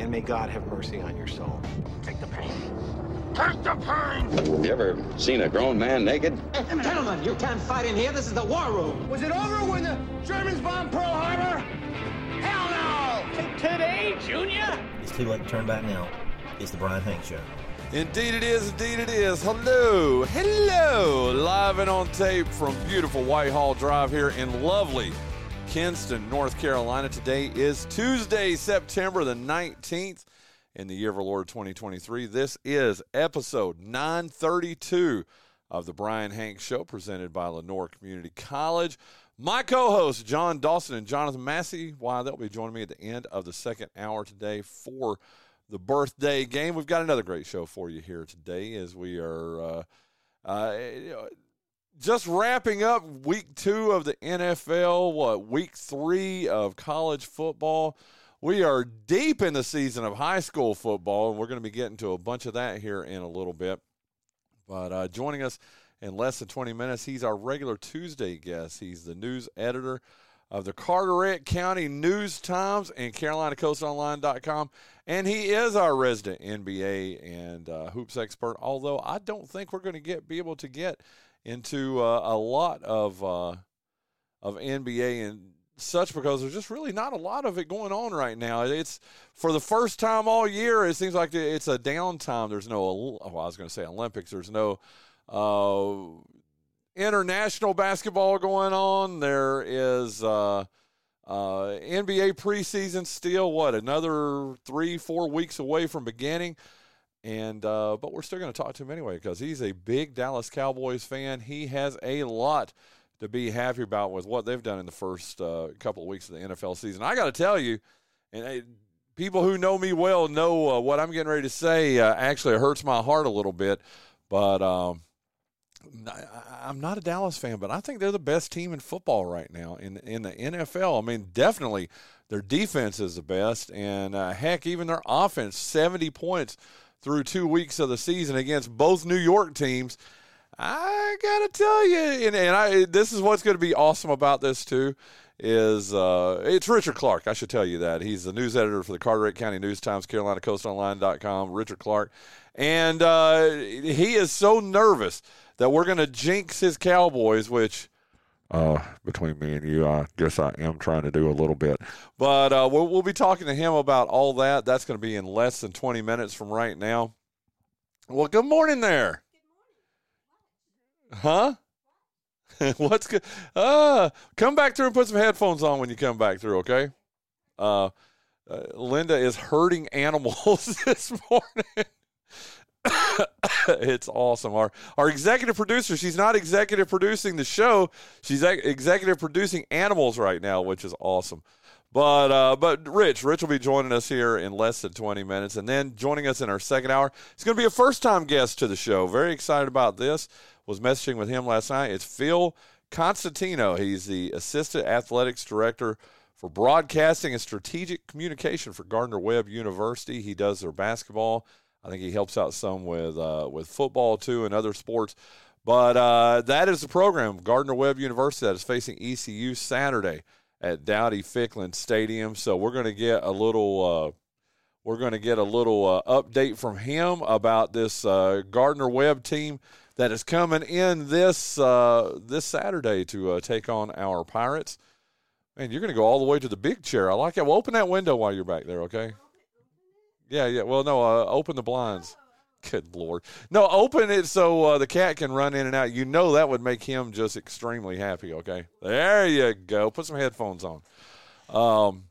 and may God have mercy on your soul. Take the pain. Take the pain! You ever seen a grown man naked? Gentlemen, you can't fight in here. This is the war room. Was it over when the Germans bombed Pearl Harbor? Hell no! Today, Junior? It's too late to turn back now. It's the Bryan Hanks Show. Indeed it is, indeed it is. Hello, hello, live and on tape from beautiful Whitehall Drive here in lovely Kinston, North Carolina. Today is Tuesday, September the 19th in the year of our Lord 2023. This is episode 932 of the Bryan Hanks Show presented by Lenoir Community College. My co-hosts, John Dawson and Jonathan Massey, why they'll be joining me at the end of the second hour today for the birthday game. We've got another great show for you here today as we are uh, uh, just wrapping up week two of the NFL, what, week three of college football. We are deep in the season of high school football, and we're going to be getting to a bunch of that here in a little bit. But uh, joining us in less than 20 minutes, he's our regular Tuesday guest. He's the news editor of the Carteret County News Times and CarolinaCoastOnline.com. And he is our resident NBA and uh, hoops expert, although I don't think we're going to get be able to get into uh, a lot of uh, of NBA and such because there's just really not a lot of it going on right now. It's for the first time all year. It seems like it's a downtime. There's no, well, I was going to say Olympics. There's no uh, international basketball going on. There is uh, uh, NBA preseason still. What another three, four weeks away from beginning. And uh, but we're still going to talk to him anyway because he's a big Dallas Cowboys fan. He has a lot to be happy about with what they've done in the first uh, couple of weeks of the NFL season. I got to tell you, and uh, people who know me well know uh, what I'm getting ready to say. Uh, actually, hurts my heart a little bit, but um, I, am not a Dallas fan, but I think they're the best team in football right now in in the NFL. I mean, definitely their defense is the best, and uh, heck, even their offense, 70 points through two weeks of the season against both New York teams. I gotta tell you, and, and I this is what's going to be awesome about this too is uh, it's Richard Clark. I should tell you that he's the news editor for the Carteret County News Times, CarolinaCoastOnline.com. Richard Clark, and uh, he is so nervous that we're going to jinx his Cowboys, which. Uh, between me and you, I guess I am trying to do a little bit. But uh, we'll, we'll be talking to him about all that. That's going to be in less than 20 minutes from right now. Well, good morning there. Huh? What's good? Uh, come back through and put some headphones on when you come back through, okay? Uh, uh Linda is herding animals this morning. it's awesome. Our our executive producer, she's not executive producing the show. She's ex- executive producing animals right now, which is awesome. But uh, but Rich, Rich will be joining us here in less than 20 minutes, and then joining us in our second hour, it's going to be a first time guest to the show. Very excited about this was messaging with him last night. It's Phil Constantino. He's the assistant athletics director for broadcasting and strategic communication for Gardner Webb University. He does their basketball. I think he helps out some with uh, with football too and other sports. But uh, that is the program, Gardner Webb University, that is facing ECU Saturday at Dowdy Ficklen Stadium. So we're going to get a little. Uh, we're going to get a little uh, update from him about this uh, Gardner Webb team that is coming in this uh, this Saturday to take on our Pirates. Man, you're going to go all the way to the big chair. I like it. Well, open that window while you're back there, okay? Yeah, yeah. Well, no, uh, open the blinds. Good lord. No, open it so uh, the cat can run in and out. You know that would make him just extremely happy, okay? There you go. Put some headphones on. Um,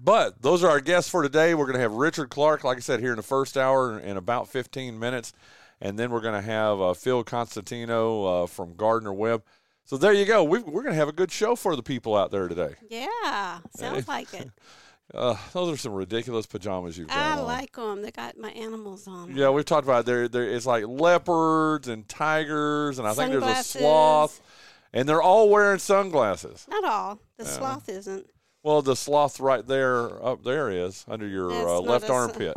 but those are our guests for today. We're going to have Richard Clark, like I said, here in the first hour in about 15 minutes. And then we're going to have uh, Phil Constantino uh, from Gardner Webb. So there you go. we are going to have a good show for the people out there today. Yeah, sounds like it. Uh, those are some ridiculous pajamas you've got I on. like them. They got my animals on. Yeah, we've talked about it. there. There it's like leopards and tigers, and I think there's a sloth, and they're all wearing sunglasses. Not all. The Yeah. sloth isn't. Well, the sloth right there, up there is under your uh, left a armpit.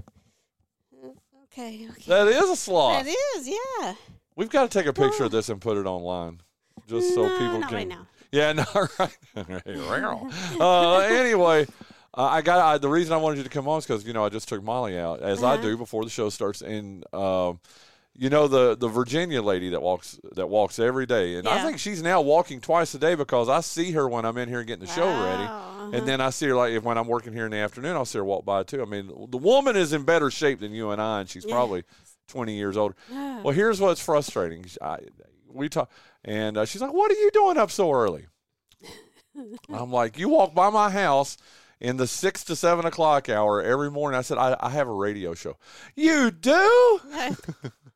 Okay. Okay. That is a sloth. That is, yeah. We've got to take a picture of this and put it online, just so people not can. right now. Yeah, no, right. uh, anyway, uh, I got I, the reason I wanted you to come on is because you know I just took Molly out as I Uh-huh. do before the show starts, and um, you know the the Virginia lady that walks that walks every day, and I think she's now walking twice a day because I see her when I'm in here getting the show Wow, ready, uh-huh. and then I see her like if when I'm working here in the afternoon, I'll see her walk by too. I mean, the woman is in better shape than you and I, and she's Yeah. probably 20 years older. Yeah. Well, here's what's frustrating. I, we talk, and uh, she's like, "What are you doing up so early?" I'm like, "You walk by my house in the six to seven o'clock hour every morning." I said, "I, I have a radio show." You do? I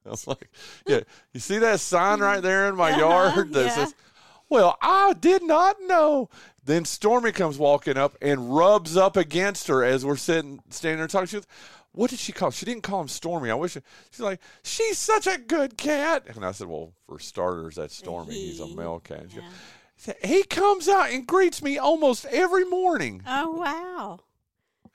was like, "Yeah." You see that sign right there in my uh-huh, yard that yeah. says, "Well, I did not know." Then Stormy comes walking up and rubs up against her as we're sitting, standing there talking. She goes, what did she call? She didn't call him Stormy. I wish. She, she's like, she's such a good cat. And I said, well, for starters, that's Stormy. He's a male cat. She Yeah. said, he comes out and greets me almost every morning. Oh wow.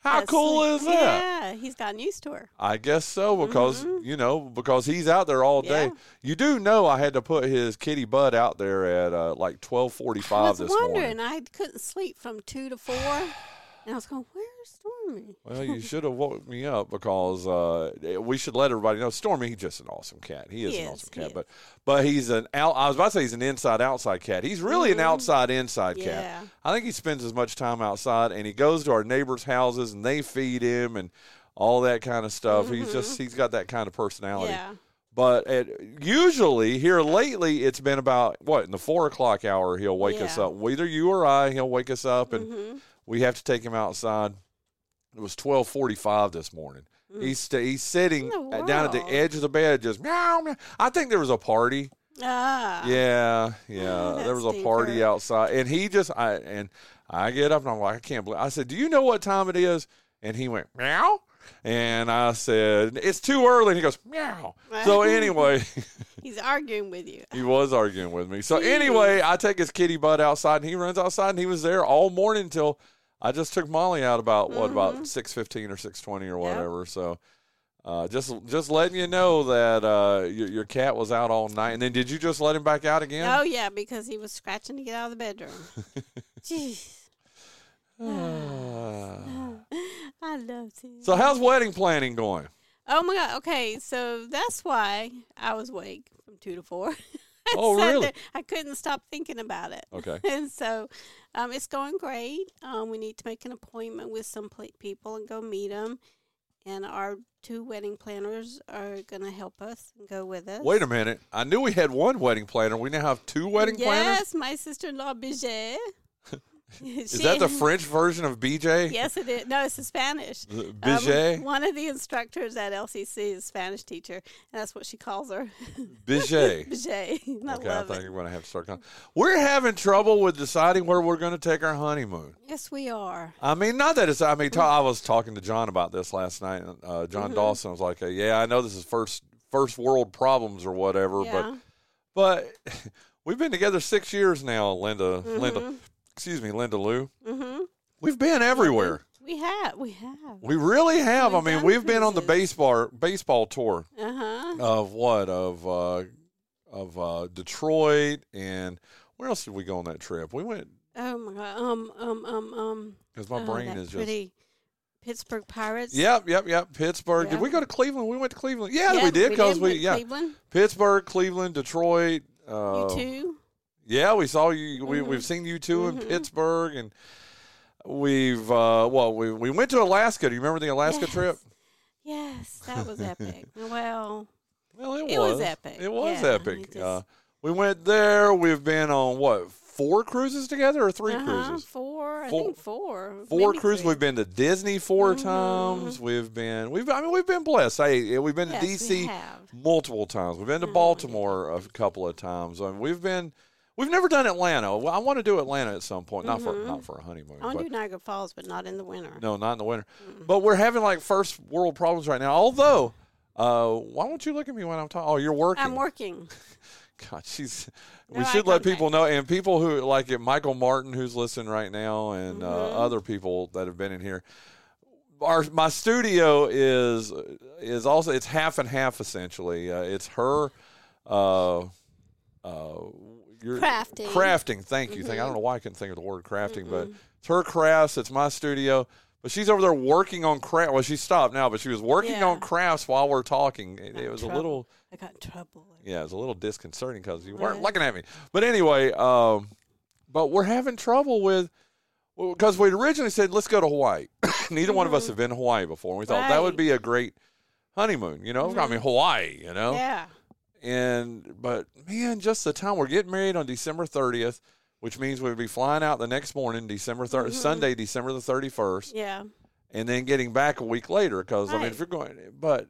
How That's cool sweet. is that? Yeah, he's gotten used to her. I guess so because you know because he's out there all day. Mm-hmm. Yeah. You do know I had to put his kitty Bud out there at uh, like twelve forty I was this wondering. morning. I couldn't sleep from two to four, and I was going, "Where's Stormy?" Well, you should have woke me up because uh, we should let everybody know. Stormy, he's just an awesome cat. He is He an is, awesome cat, but but he's an out. I was about to say he's an inside outside cat. He's really an outside inside cat. Mm-hmm. I think he spends as much time outside, and he goes to our neighbors' houses, and they feed him and all that kind of stuff. He's just he's got that kind of personality. Mm-hmm. Yeah. But at, usually here lately, it's been about what in the four o'clock hour. He'll wake us up. Either you or I. He'll wake us up, and Mm-hmm. we have to take him outside. It was twelve forty-five this morning. He's sta he's sitting Mm. In the at- down at the edge of the bed, just meow, meow. I think there was a party. Ah. Yeah, yeah. Ah, there was a party stinker. outside, and he just I and I get up and I'm like, I can't believe. I said, Do you know what time it is? And he went meow, and I said, It's too early. And he goes meow. So anyway, He's arguing with you. he was arguing with me. So anyway, I take his kitty butt outside, and he runs outside, and he was there all morning until I just took Molly out about what Mm-hmm. about six fifteen or six twenty or whatever. So. Uh, just, just letting you know that uh, your, your cat was out all night, and then did you just let him back out again? Oh yeah, because he was scratching to get out of the bedroom. Jeez, I love him. So how's wedding planning going? Oh my god. Okay, so that's why I was awake from two to four. Oh, really? I couldn't stop thinking about it. Okay. and so um, it's going great. Um, we need to make an appointment with some pla people and go meet them. And our two wedding planners are going to help us and go with us. Wait a minute. I knew we had one wedding planner. We now have two wedding planners. Yes, my sister-in-law Biget. Is that the French version of BJ? Yes, it is. No, it's the Spanish. The Um, one of the instructors at LCC is a Spanish teacher, and that's what she calls her. Biget. I Okay, I think it. I'm going to have to start. Calling. We're having trouble with deciding where we're going to take our honeymoon. Yes, we are. I mean, not that it's. I mean, I was talking to John about this last night. Uh, John Mm-hmm. Dawson was like, "Yeah, I know this is first first world problems or whatever, Yeah. but but we've been together six years now, Linda. Linda, excuse me, Linda Lou. Mm-hmm. We've been everywhere. We have. We have. We really have. We've I mean, we've been on the baseball baseball tour Uh huh. of what of uh, of uh, Detroit and where else did we go on that trip? We went Oh my God. Um. Um. Um. Um. because my oh, brain is just. pretty. Pittsburgh Pirates. Yep, yep, yep. Pittsburgh. Did we go to Cleveland? We went to Cleveland. Yeah, Yeah, we did because we, to yeah Cleveland. Pittsburgh, Cleveland, Detroit. Uh, U2. Yeah, we saw you. We, Mhm. We've seen U2 in Mhm. Pittsburgh, and we've uh, well, we we went to Alaska. Do you remember the Alaska Yes. trip? Yes, that was epic. well, Well, it, It was epic. It was Yeah, epic. it just- uh, we went there. We've been on what four cruises together or 3 uh-huh, cruises? Four. I Four- think four. Four cruises. three. We've been to Disney 4 Mhm. times. We've been. We've. I mean, we've been blessed. Hey, we've been Yes, to DC multiple times. We've been to Oh, Baltimore a couple of times. I mean, we've been. We've never done Atlanta. Well, I want to do Atlanta at some point, not for Mhm. not for a honeymoon. I want to do Niagara Falls, but not in the winter. no, not in the winter. But we're having like first world problems right now. Although, uh, why won't you look at me when I'm talking? Oh, you're working. I'm working. God, she's. No we should let people know, and people who like it, Michael Martin, who's listening right now, and uh, Mhm. other people that have been in here. Our my studio is is also it's half and half essentially. Uh, it's her. Uh, uh, your Crafting. crafting. Thank you. Thank. I Mhm. don't know why I couldn't think of the word crafting, but it's her crafts. It's my studio. But she's over there working on craft. Well, she stopped now, but she was working Yeah. on crafts while we're talking. It, it was a little I got in trouble. yeah, it was a little disconcerting because you weren't Right. looking at me. But anyway, um, but we're having trouble with because we originally said let's go to Hawaii. Neither one of us Mhm. have been to Hawaii before. And we thought that would be a great honeymoon. You know, I Mhm. mean Hawaii. You know, Yeah. And but man, just the time we're getting married on December thirtieth, which means we'd be flying out the next morning, December 3rd Mhm. Sunday, December the thirty first Yeah. and then getting back a week later because I mean if you're going but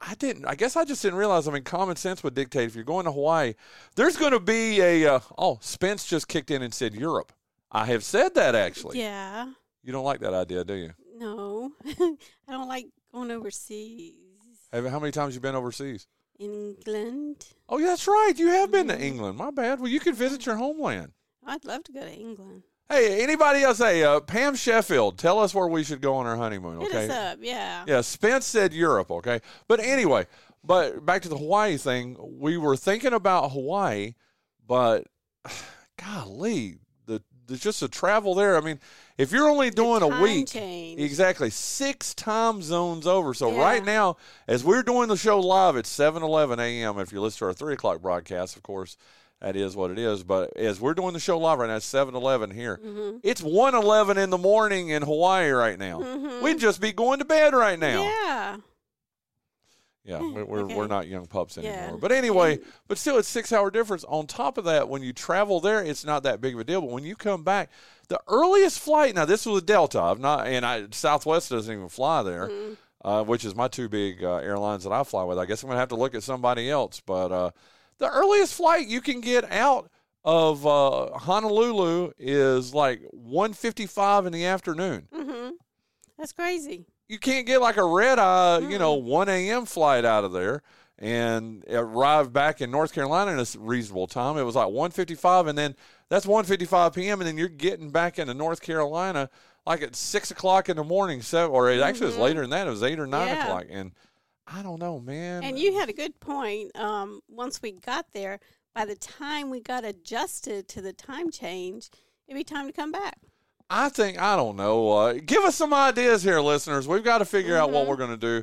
I didn't I guess I just didn't realize I mean common sense would dictate if you're going to Hawaii there's going to be a uh, oh Spence just kicked in and said Europe I have said that actually Yeah. you don't like that idea do you No. I don't like going overseas. have, how many times you been overseas England. oh yeah that's right you have been to Mhm. England my bad well you could visit your homeland I'd love to go to England. hey anybody else hey uh, Pam Sheffield tell us where we should go on our honeymoon Hit okay us up. Yeah. Yeah, Spence said Europe, okay? But anyway, but back to the Hawaii thing, we were thinking about Hawaii, but golly, the, the just the travel there. I mean, if you're only doing a week, change. exactly six time zones over. So Yeah. right now, as we're doing the show live at 7 11 a.m., if you listen to our 3 o'clock broadcast, of course, that is what it is. But as we're doing the show live right now, it's 7 11 here. Mhm. It's 1 11 in the morning in Hawaii right now. Mhm. We'd just be going to bed right now. Yeah. Yeah, Hmm, we're we're, we're not young pups anymore. Yeah. But anyway, but still, it's six hour difference. On top of that, when you travel there, it's not that big of a deal. But when you come back, the earliest flight now this was a Delta. I've not and I Southwest doesn't even fly there, Mhm. uh, which is my two big uh, airlines that I fly with. I guess I'm gonna have to look at somebody else. But uh, the earliest flight you can get out of uh, Honolulu is like 1:55 in the afternoon. Mhm. That's crazy. you can't get like a red eye, you know, 1 a.m. flight out of there and arrived back in North Carolina in a reasonable time. It was like 1:55, and then that's 1:55 p.m. and then you're getting back into North Carolina like at six o'clock in the morning. Seven, or it actually was Mhm. later than that. It was eight or nine Yeah. o'clock, and I don't know, man. And you had a good point. Um, once we got there, by the time we got adjusted to the time change, it'd be time to come back. I think I don't know. Uh, give us some ideas here, listeners. We've got to figure out what Mhm. we're going to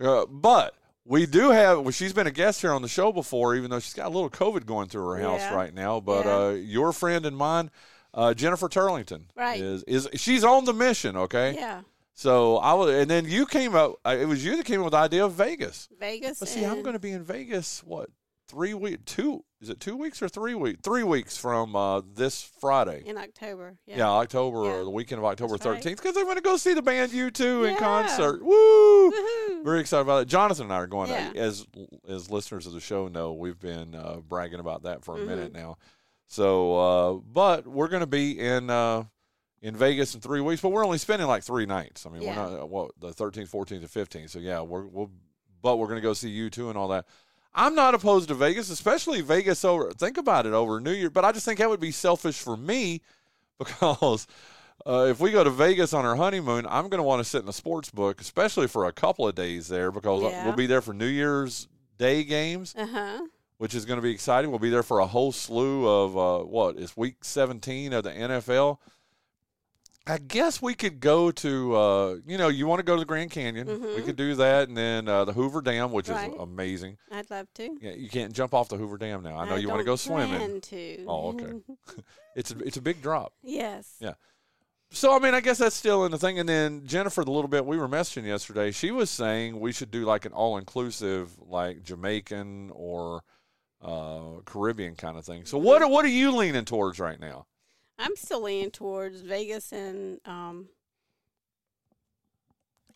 do. Uh, but we do have. Well, she's been a guest here on the show before, even though she's got a little COVID going through her house Yeah. right now. But Yeah. uh, your friend and mine, uh, Jennifer Turlington, Right. is is she's on the mission. Okay. Yeah. So I was, and then you came up. uh, It was you that came up with the idea of Vegas. Vegas. But see, I'm going to be in Vegas. What three week? Two? Is it two weeks or three weeks? Three weeks from uh, this Friday. in October. Yeah. Yeah, October Yeah. or the weekend of October 13th because they want to go see the band U2 in concert. Woo! Woohoo. Very excited about it. Jonathan and I are going. Yeah. As as listeners of the show know, we've been uh, bragging about that for a Mhm. minute now. So, uh, but we're going to be in uh, in Vegas in three weeks, but we're only spending like three nights. I mean, Yeah. we're not what the 13th, 14th, and 15th. So yeah, we're we'll, but we're going to go see U2 and all that. I'm not opposed to Vegas, especially Vegas over. Think about it over New Year, but I just think that would be selfish for me because uh, if we go to Vegas on our honeymoon, I'm going to want to sit in a sports book, especially for a couple of days there because Yeah. we'll be there for New Year's Day games, Uh huh. which is going to be exciting. We'll be there for a whole slew of uh, what is week 17 of the NFL. I guess we could go to, uh, you know, you want to go to the Grand Canyon. We Mhm. could do that. And then uh, the Hoover Dam, which Right. is amazing. I'd love to. Yeah, you can't jump off the Hoover Dam now. I know you want to go swimming. to. Oh, okay. It's a, it's a big drop. yes. Yeah. So I mean, I guess that's still in the thing. And then Jennifer, the little bit we were messaging yesterday, she was saying we should do like an all-inclusive, like Jamaican or uh, Caribbean kind of thing. So what what are you leaning towards right now? I'm still leaning towards Vegas and um,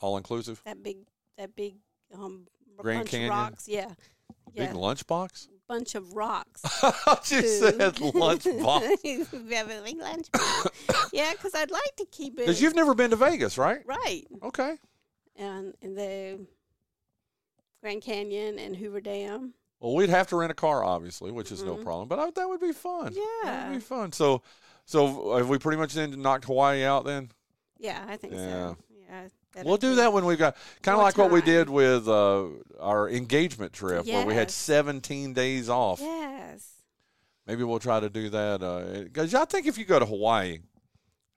All-inclusive, that big that big um Grand bunch Canyon? of rocks. Yeah. big Yeah. lunchbox. bunch of rocks. she said lunchbox. Beverly lunchbox. yeah, because I'd like to keep it. Because you've never been to Vegas, right? right, Okay. and in the Grand Canyon and Hoover Dam. Well, we'd have to rent a car, obviously, which is no Mhm. problem. But I, that would be fun. that Yeah. would be fun. So, so have we pretty much then knocked Hawaii out then? Yeah, I think Yeah. so. Yeah, We'll do that when we've got kind of like what we did with uh, our engagement trip, where we had 17 days off. Yes. Maybe we'll try to do that. Because I think if you go to Hawaii,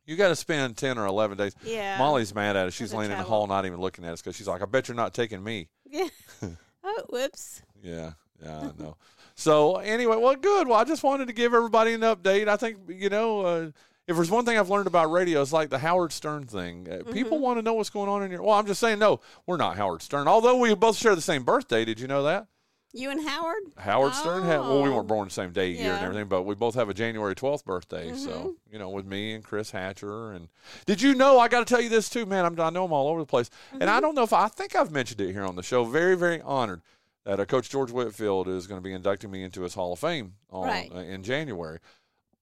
you got to spend 10 or 11 days. Yeah. Molly's mad at us. She's laying in the hall, not even looking at us, because she's like, I bet you're not taking me. Yeah. oh, whoops. Yeah, yeah, I know. So anyway, well, good. Well, I just wanted to give everybody an update. I think you know, uh, if there's one thing I've learned about radio, it's like the Howard Stern thing. Uh, People Mm-hmm. want to know what's going on in your. Well, I'm just saying, no, we're not Howard Stern. Although we both share the same birthday. Did you know that? You and Howard? Howard Stern had. Well, we Oh. weren't born the same day, year, and Mm-hmm. everything, but we both have a January 12th birthday. So you know, with me and Chris Hatcher, and did you know? I got to tell you this too, man. I'm, I know I'm all over the place, and Mm-hmm. I don't know if I think I've mentioned it here on the show. Very, very honored that uh, Coach George Whitfield is going to be inducting me into his Hall of Fame on, Right. uh, in January.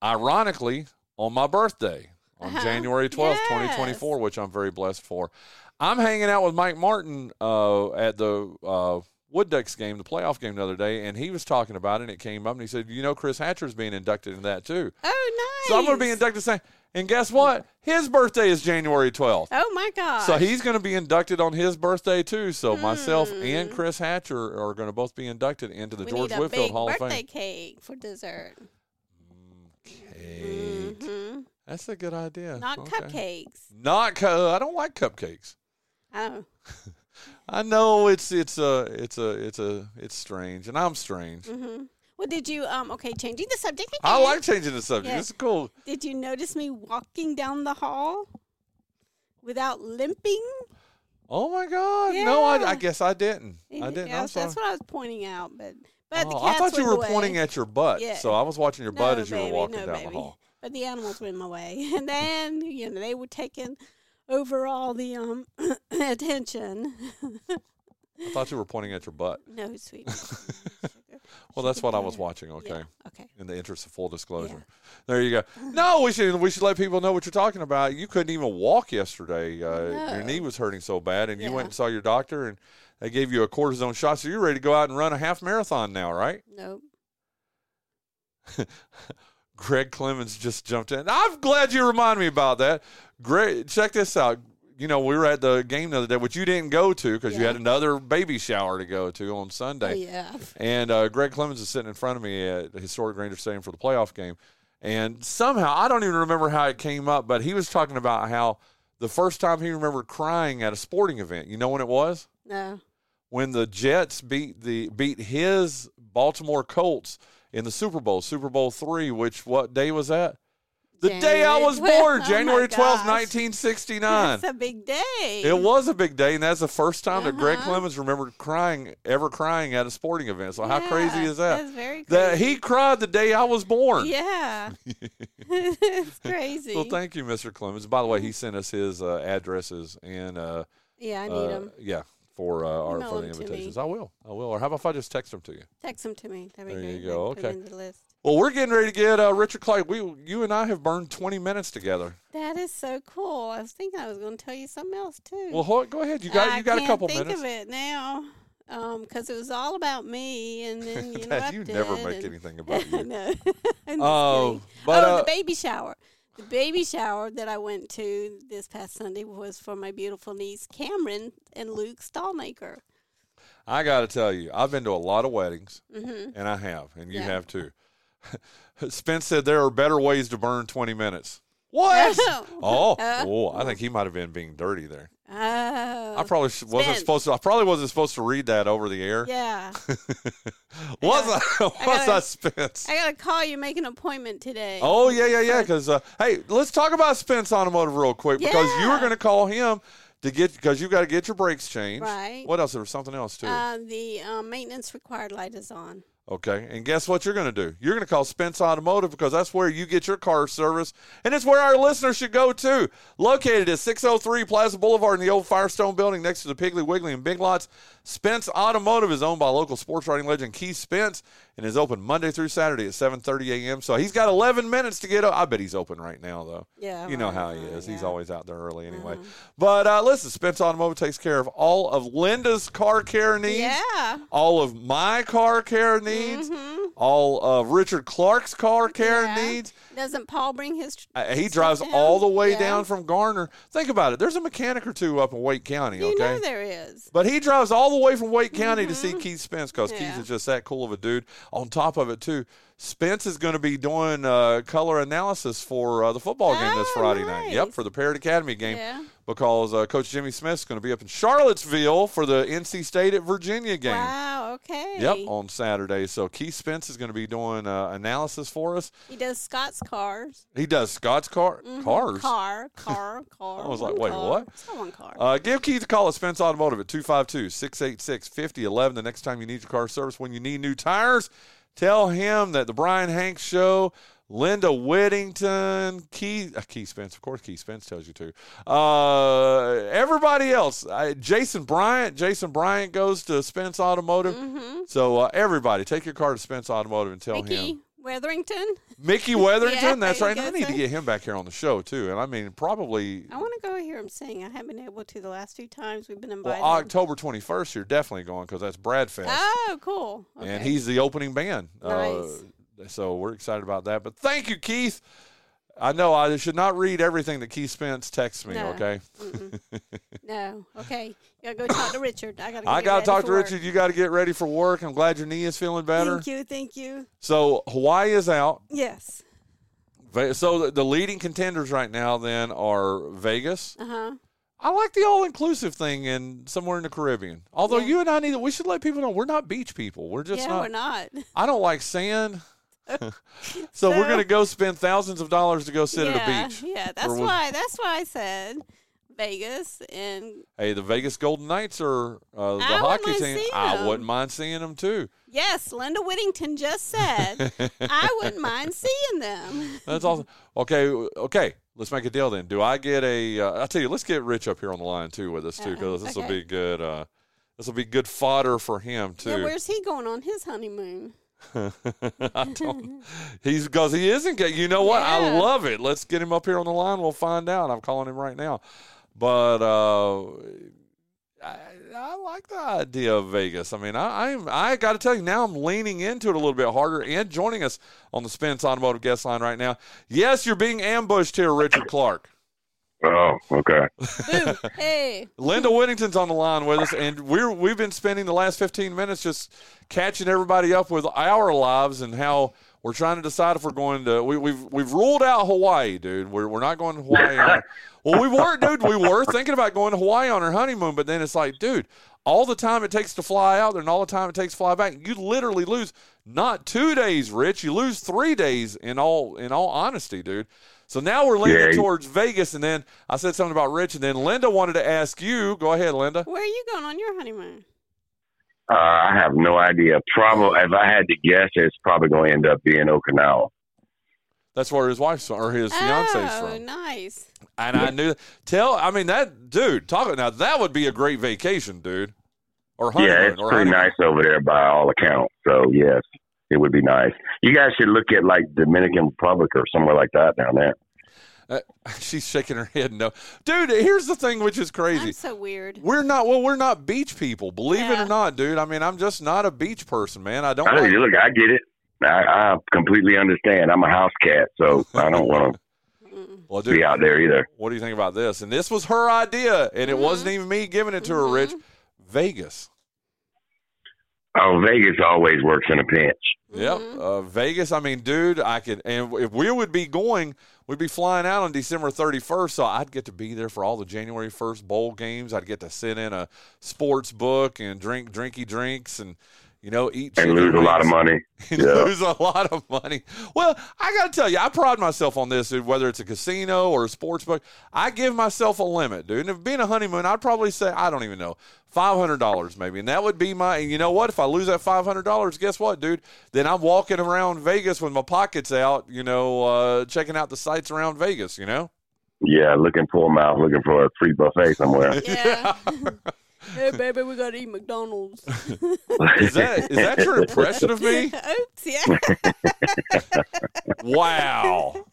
Ironically, on my birthday on Uh-huh. January 12th, Yes. 2024, which I'm very blessed for. I'm hanging out with Mike Martin uh, at the uh, Wood Ducks game, the playoff game the other day, and he was talking about it, and it came up, and he said, You know, Chris Hatcher's being inducted in that too. Oh, nice. So I'm going to be inducted same. And guess what? His birthday is January 12th. Oh, my God. So he's going to be inducted on his birthday too. So myself Hmm. and Chris Hatcher are going to both be inducted into the we George Whitfield Hall of Fame. birthday cake for dessert. Cake. hmm That's a good idea. Not Okay. cupcakes. Not cu- I don't like cupcakes. Oh, I know it's it's a it's a it's a it's strange, and I'm strange. hmm Well, did you? Um. Okay, changing the subject. I like changing the subject. Yeah. This is cool. Did you notice me walking down the hall without limping? Oh my God! No, I, I guess I didn't. I didn't. Yeah, I'm sorry. that's what I was pointing out. But but the Oh, I thought you were the pointing at your butt, Yeah. so I was watching your butt No, as you baby, were walking no, down baby. the hall. But the animals went my way, and then you know they were taking over all the um attention. I thought you were pointing at your butt. no, sweet. Well, that's what I was watching. Okay. Yeah, okay. In the interest of full disclosure, there you go. No, we should we should let people know what you're talking about. You couldn't even walk yesterday. Uh, Your knee was hurting so bad, and you went and saw your doctor, and they gave you a cortisone shot. So you're ready to go out and run a half marathon now, right? Nope. Greg Clemens just jumped in. I'm glad you reminded me about that. Greg, check this out. You know, we were at the game the other day, which you didn't go to because you had another baby shower to go to on Oh, Sunday. yeah. And uh, Greg Clemens is sitting in front of me at the historic Grainger Stadium for the playoff game. And somehow, I don't even remember how it came up, but he was talking about how the first time he remembered crying at a sporting event, you know when it was? No. When the Jets beat the beat his Baltimore Colts in the Super Bowl, Super Bowl three, which what day was that? The day I was 12th. born, Oh, January twelfth, 1969. That's a big day. It was a big day, and that's the first time that Greg Uh-huh. Clemens remembered crying, ever crying at a sporting event. So how crazy is that? That's very That he cried the day I was born. Yeah. it's crazy. Well, thank you, Mr. Clemens. By the way, he sent us his uh, addresses and uh, yeah, I need uh, them. yeah for uh, our for the invitations. I will. I will. Or how about if I just text them to you? Text them to me. That'd be There great. you go. I can put 'em Okay. In the list. Well, we're getting ready to get uh, Richard Clark. We, you and I have burned 20 minutes together. That is so cool. I was thinking I was going to tell you something else too. Well, hold, go ahead. You got I you got a couple think minutes. of it now, because it was all about me, and then you know you never make and, anything about you. no. Oh, but, oh, uh, the baby shower. The baby shower that I went to this past Sunday was for my beautiful niece Cameron and Luke Stallmaker. I got to tell you, I've been to a lot of weddings, Mhm. and I have, and you Yeah. have too. Spence said there are better ways to burn 20 minutes. What? oh, Uh, oh, I think he might have been being dirty there. Oh, I probably sh- wasn't supposed to. I probably wasn't supposed to read that over the air. yeah. was I? Was I, gotta- Spence? I got to call you, make an appointment today. Oh yeah, yeah, yeah. Because uh, hey, let's talk about Spence Automotive real quick because you were going to call him to get because you got to get your brakes changed. Right. What else? There was something else too. Uh, the um, maintenance required light is on. Okay. And guess what you're going to do? You're going to call Spence Automotive because that's where you get your car service. And it's where our listeners should go too. Located at 603 Plaza Boulevard in the old Firestone building next to the Piggly Wiggly and Big Lots. Spence Automotive is owned by local sports writing legend Keith Spence and is open Monday through Saturday at 7:30 a.m. So he's got 11 minutes to get. I bet he's open right now though. Yeah, you know right, how he right, is. He's always out there early anyway. But uh, listen, Spence Automotive takes care of all of Linda's car care needs, Yeah. all of my car care needs, all of Richard Clark's car care Mm-hmm. Yeah. needs. Doesn't Paul bring his? tr- Uh, he drives all the way Yeah. down from Garner. Think about it. There's a mechanic or two up in Wake County. You okay, know there is. but he drives all the way from Wake County to see Keith Spence because Keith Mm-hmm. Is just that cool of a dude. On top of it, too, Spence is going to be doing uh, color analysis for uh, the football game this Oh, Friday night. Yep, for the Parrott Academy game Yeah. Because uh, Coach Jimmy Smith's going to be up in Charlottesville for the NC State at Virginia game. Wow. Okay. Yep, on Saturday. So Keith Spence is going to be doing uh, analysis for us. He does Scott's cars. He does Scott's car Mhm. cars. Car. Car. Car. I was like, wait, car. what? It's not one car. Uh, give Keith a call at Spence Automotive at 252 686 5011. The next time you need your car service, when you need new tires, tell him that the Bryan Hanks Show, Linda Whittington, Keith, uh, Keith Spence, of course, Keith Spence tells you to. Uh, everybody else, uh, Jason Bryant, Jason Bryant goes to Spence Automotive. So uh, everybody, take your car to Spence Automotive and tell him. Mickey Weatherington. Mickey Weatherington, Yeah, that's right. I need to get him back here on the show too. And I mean, probably I want to go hear him sing. I haven't been able to the last two times we've been invited. well. October 21st. You're definitely going because that's Bradfest. Oh, cool. Okay. and he's the opening band. Nice. Uh, so we're excited about that. But thank you, Keith. I know I should not read everything that Keith Spence texts me. No. Okay, no. Okay. You gotta go talk to Richard. I gotta. I got to talk to work. Richard. You got to get ready for work. I'm glad your knee is feeling better. Thank you. Thank you. So Hawaii is out. Yes. So the, leading contenders right now then are Vegas. Uh huh. I like the all-inclusive thing in somewhere in the Caribbean. Although Yeah. you and I need, we should let people know we're not beach people. We're just Yeah, not. we're not. I don't like sand. so, we're going to go spend thousands of dollars to go sit yeah, at a beach. Yeah, that's why. That's why I said Vegas and Hey, the Vegas Golden Knights are uh, the I hockey team. I wouldn't mind seeing them too. yes, Linda Whittington just said I wouldn't mind seeing them. That's awesome. Okay, okay. Let's make a deal then. Do I get a? Uh, I'll tell you. Let's get Rich up here on the line too with us too, because this will be good. Uh, this will be good fodder for him too. Yeah, where's he going on his honeymoon? I don't. He's because he isn't. You know what? I love it. Let's get him up here on the line. We'll find out. I'm calling him right now. But uh, I, I like the idea of Vegas. I mean, I, I'm. I got to tell you now. I'm leaning into it a little bit harder. And joining us on the Spence Automotive guest line right now. Yes, you're being ambushed here, Richard Clark. Oh, okay. Boo. Hey. Linda Whittington's on the line with us, and we're we've been spending the last 15 minutes just catching everybody up with our lives and how we're trying to decide if we're going to. We, we've we've ruled out Hawaii, dude. We're we're not going to Hawaii. well, we were, dude. We were thinking about going to Hawaii on our honeymoon, but then it's like, dude, all the time it takes to fly out there, and all the time it takes to fly back, you literally lose not two days, Rich. You lose three days in all in all honesty, dude. So now we're leaning Yeah, towards Vegas, and then I said something about Rich, and then Linda wanted to ask you. Go ahead, Linda. Where are you going on your honeymoon? Uh, I have no idea. Probably, if I had to guess, it's probably going to end up being Okinawa. That's where his wife's from, or his fiance's oh, from. nice. And I knew. Tell, I mean that dude. Talk now. That would be a great vacation, dude. Or honeymoon. yeah, it's or pretty honeymoon. nice over there by all accounts. So yes, it would be nice. You guys should look at like Dominican Republic or somewhere like that down there. Uh, she's shaking her head. No, dude. Here's the thing, which is crazy. That's so weird. We're not. Well, we're not beach people. Believe it or not, dude. I mean, I'm just not a beach person, man. I don't. I know like, look. I get it. I, I completely understand. I'm a house cat, so I don't want well, to dude, be out there either. what do you think about this? And this was her idea, and it wasn't even me giving it to her. Rich, Vegas. Oh, Vegas always works in a pinch. Yep, uh, Vegas. I mean, dude, I could, and if we would be going, we'd be flying out on December thirty first. So I'd get to be there for all the January first bowl games. I'd get to sit in a sports book and drink drinky drinks and. You know, eat And chicken lose a lot of money. and Yeah. lose a lot of money. Well, I got to tell you, I pride myself on this, whether it's a casino or a sports book. I give myself a limit, dude. And if being a honeymoon, I'd probably say, I don't even know, $500 maybe. And that would be my, and you know what? If I lose that $500, guess what, dude? Then I'm walking around Vegas with my pockets out, you know, uh, checking out the sights around Vegas, you know? Yeah, looking for a mouth, looking for a free buffet somewhere. Yeah. hey, baby, we got to eat McDonald's. Is that, is that your impression of me? Oops. Yeah. wow.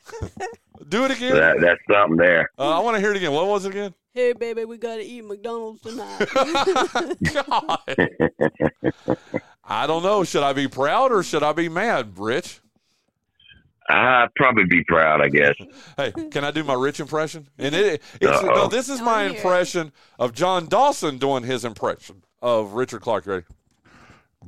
Do it again. That, that's something there. Uh, I want to hear it again. What was it again? Hey, baby, we gotta eat McDonald's tonight. God. I don't know. Should I be proud or should I be mad, Rich? I'd probably be proud, I guess. Hey, can I do my Rich impression? And it, it's, Uh-oh. no, this is my impression of John Dawson doing his impression of Richard Clark. Ready?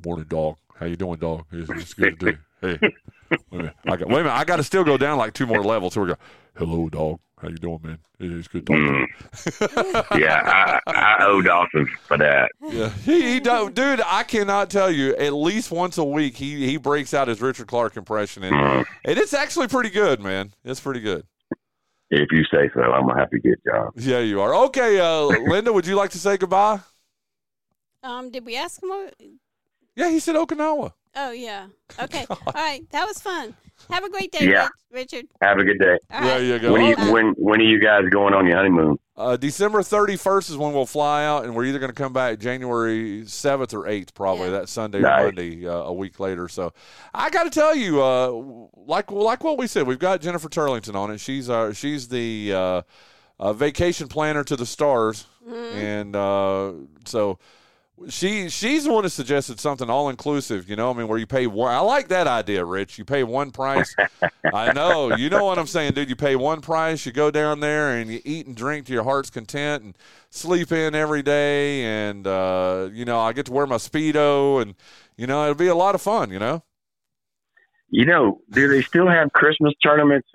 Morning, dog. How you doing, dog? It's, it's good to do. Hey, wait a minute. I got, wait a minute. I got to still go down like two more levels. Here we go. Hello, dog. How you doing, man? It's good talking. Mm. yeah, I, I owe Dawson for that. Yeah, he, he do, dude. I cannot tell you. At least once a week, he he breaks out his Richard Clark impression, and Mm. and it's actually pretty good, man. It's pretty good. If you say so, I'm a happy have to get John. Yeah, you are. Okay, uh, Linda, would you like to say goodbye? um, did we ask him? What? Yeah, he said Okinawa. Oh yeah. Okay. All right. That was fun. Have a great day, Yeah. Rich- Richard. Have a good day. All right. There you go. When are you, when when are you guys going on your honeymoon? Uh, December 31st is when we'll fly out, and we're either going to come back January 7th or 8th, probably that Sunday or Monday, uh, a week later. So I got to tell you, uh, like like what we said, we've got Jennifer Turlington on it. She's our she's the uh, uh, vacation planner to the stars, and uh, so. She she's the one that suggested something all inclusive, you know. I mean, where you pay one. I like that idea, Rich. You pay one price. I know, you know what I'm saying, dude. You pay one price. You go down there and you eat and drink to your heart's content, and sleep in every day. And uh, you know, I get to wear my speedo, and you know, it'll be a lot of fun. You know. You know, do they still have Christmas tournaments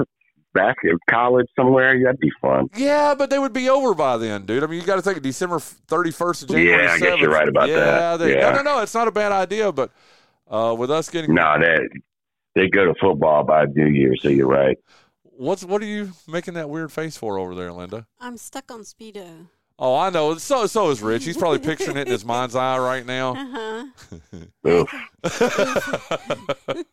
back at college somewhere? That'd be fun. Yeah, but they would be over by then, dude. I mean, you got to think December 31st of January. Yeah, I guess you're right about yeah, that. They, Yeah. No, no, no. It's not a bad idea, but uh, with us getting No, that they go to football by New Year, so you're right. what's what are you making that weird face for over there, Linda? I'm stuck on speedo. Oh, I know. So so is Rich. He's probably picturing it in his mind's eye right now. Uh huh.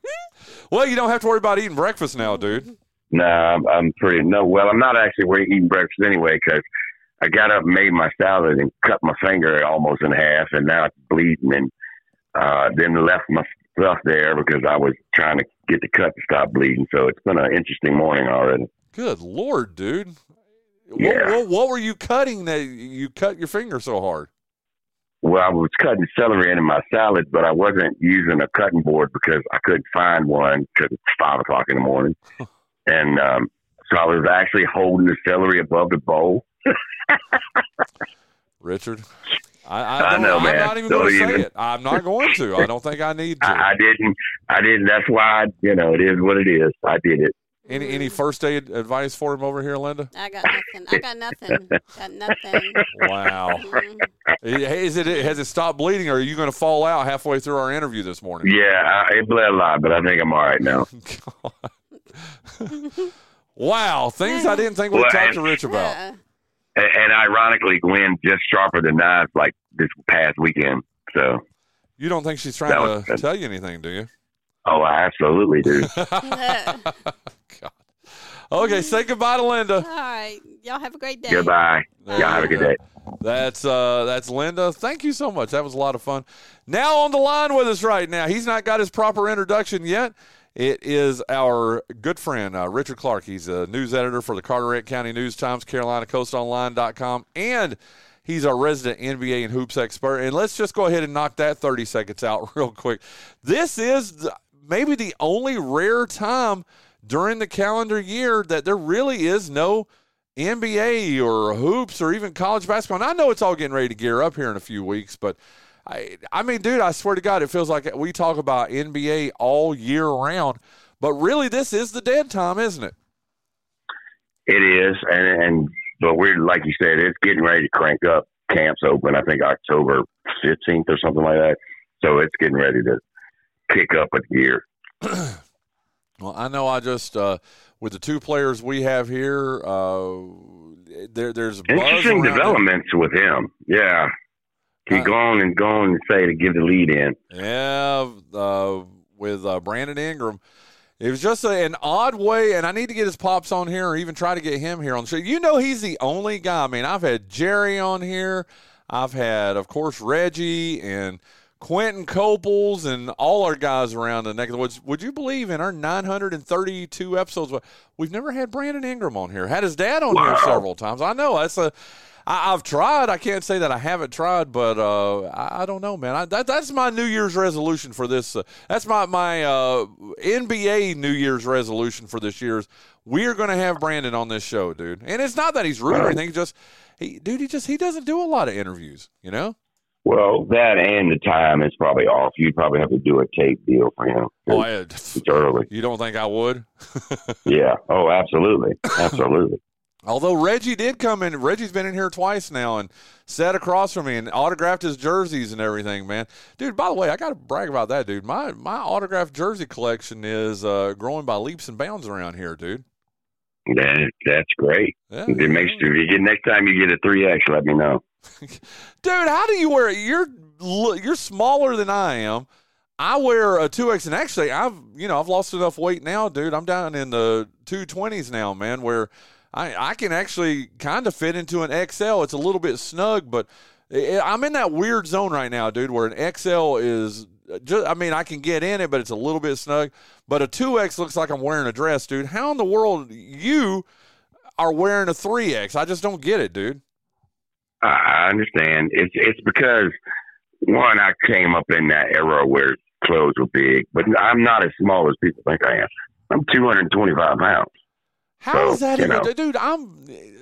well, you don't have to worry about eating breakfast now, dude. No, I'm, I'm pretty. No, well, I'm not actually eating breakfast anyway because I got up, and made my salad, and cut my finger almost in half, and now it's bleeding, and uh, then left my stuff there because I was trying to get the cut to stop bleeding. So it's been an interesting morning already. Good lord, dude. Yeah. What, what, what were you cutting that you cut your finger so hard? Well, I was cutting celery into my salad, but I wasn't using a cutting board because I couldn't find one because it's five o'clock in the morning. and um, so I was actually holding the celery above the bowl. Richard, I, I, I don't- know, I'm man. not even Don't going to say it. I'm not going to. I don't think I need to. I, I didn't. I didn't. That's why. I, you know, it is what it is. I did it. Any any first aid advice for him over here, Linda? I got nothing. I got nothing. Got nothing. Wow. Hey, Is it has it stopped bleeding, or are you going to fall out halfway through our interview this morning? Yeah, I, it bled a lot, but I think I'm all right now. Wow, things I didn't think we'd Well, talk and- to Rich about. Uh, And, and ironically, Gwen just sharpened the knife like this past weekend. So, You don't think she's trying That was- to tell you anything, do you? oh, I absolutely do. Okay, say goodbye to Linda. all right. Y'all have a great day. Goodbye. Y'all have a good day. That's uh that's Linda. Thank you so much. That was a lot of fun. Now on the line with us right now. He's not got his proper introduction yet. It is our good friend uh, Richard Clark. He's a news editor for the Carteret County News Times, CarolinaCoastOnline.com, and he's our resident NBA and hoops expert. And let's just go ahead and knock that 30 seconds out real quick. This is maybe the only rare time during the calendar year that there really is no NBA or hoops or even college basketball. And I know it's all getting ready to gear up here in a few weeks, but I, I mean, dude, I swear to God, it feels like we talk about NBA all year round. But really, this is the dead time, isn't it? It is, and and but we're like you said, it's getting ready to crank up. Camps open, I think October fifteenth or something like that. So it's getting ready to kick up a gear. Well, I know I just uh, with the two players we have here, uh, there there's Interesting it. developments with him. Yeah, he Uh, gone and gone and say to give the lead in. Yeah, uh, with uh, Brandon Ingram. It was just a, an odd way, and I need to get his pops on here, or even try to get him here on the show. You know, he's the only guy. I mean, I've had Jerry on here. I've had, of course, Reggie, and Quinton Coples and all our guys around the neck of the woods. Would you believe in our 932 episodes, we've never had Brandon Ingram on here? Had his dad on wow. here several times. I know that's a. I, have tried. I can't say that I haven't tried, but uh, I, I, don't know, man. I, that, that's my New Year's resolution for this. Uh, that's my my uh, NBA New Year's resolution for this year's. We are going to have Brandon on this show, dude. And it's not that he's rude or anything. Just he, dude, he just he doesn't do a lot of interviews, you know. Well, that and the time is probably off. You'd probably have to do a tape deal for him. Oh, I, it's early. You don't think I would? yeah. Oh, absolutely, absolutely. Although Reggie did come in, Reggie's been in here twice now and sat across from me and autographed his jerseys and everything, man. Dude, by the way, I got to brag about that, dude. My my autographed jersey collection is uh, growing by leaps and bounds around here, dude. That that's great. Yeah, it makes if you get next time you get a three X, let me know. Dude, how do you wear it? You're you're smaller than I am. I wear a two X, and actually, I've you know I've lost enough weight now, dude. I'm down in the two twenties now, man. Where I I can actually kind of fit into an XL. It's a little bit snug, but I'm in that weird zone right now, dude, where an XL is. Uh, just, I mean, I can get in it, but it's a little bit snug. But a two X looks like I'm wearing a dress, dude. How in the world you are wearing a three X? I just don't get it, dude. I understand. It's it's because one, I came up in that era where clothes were big, but I'm not as small as people think I am. I'm 225 pounds. How so, is that even, know. dude? I'm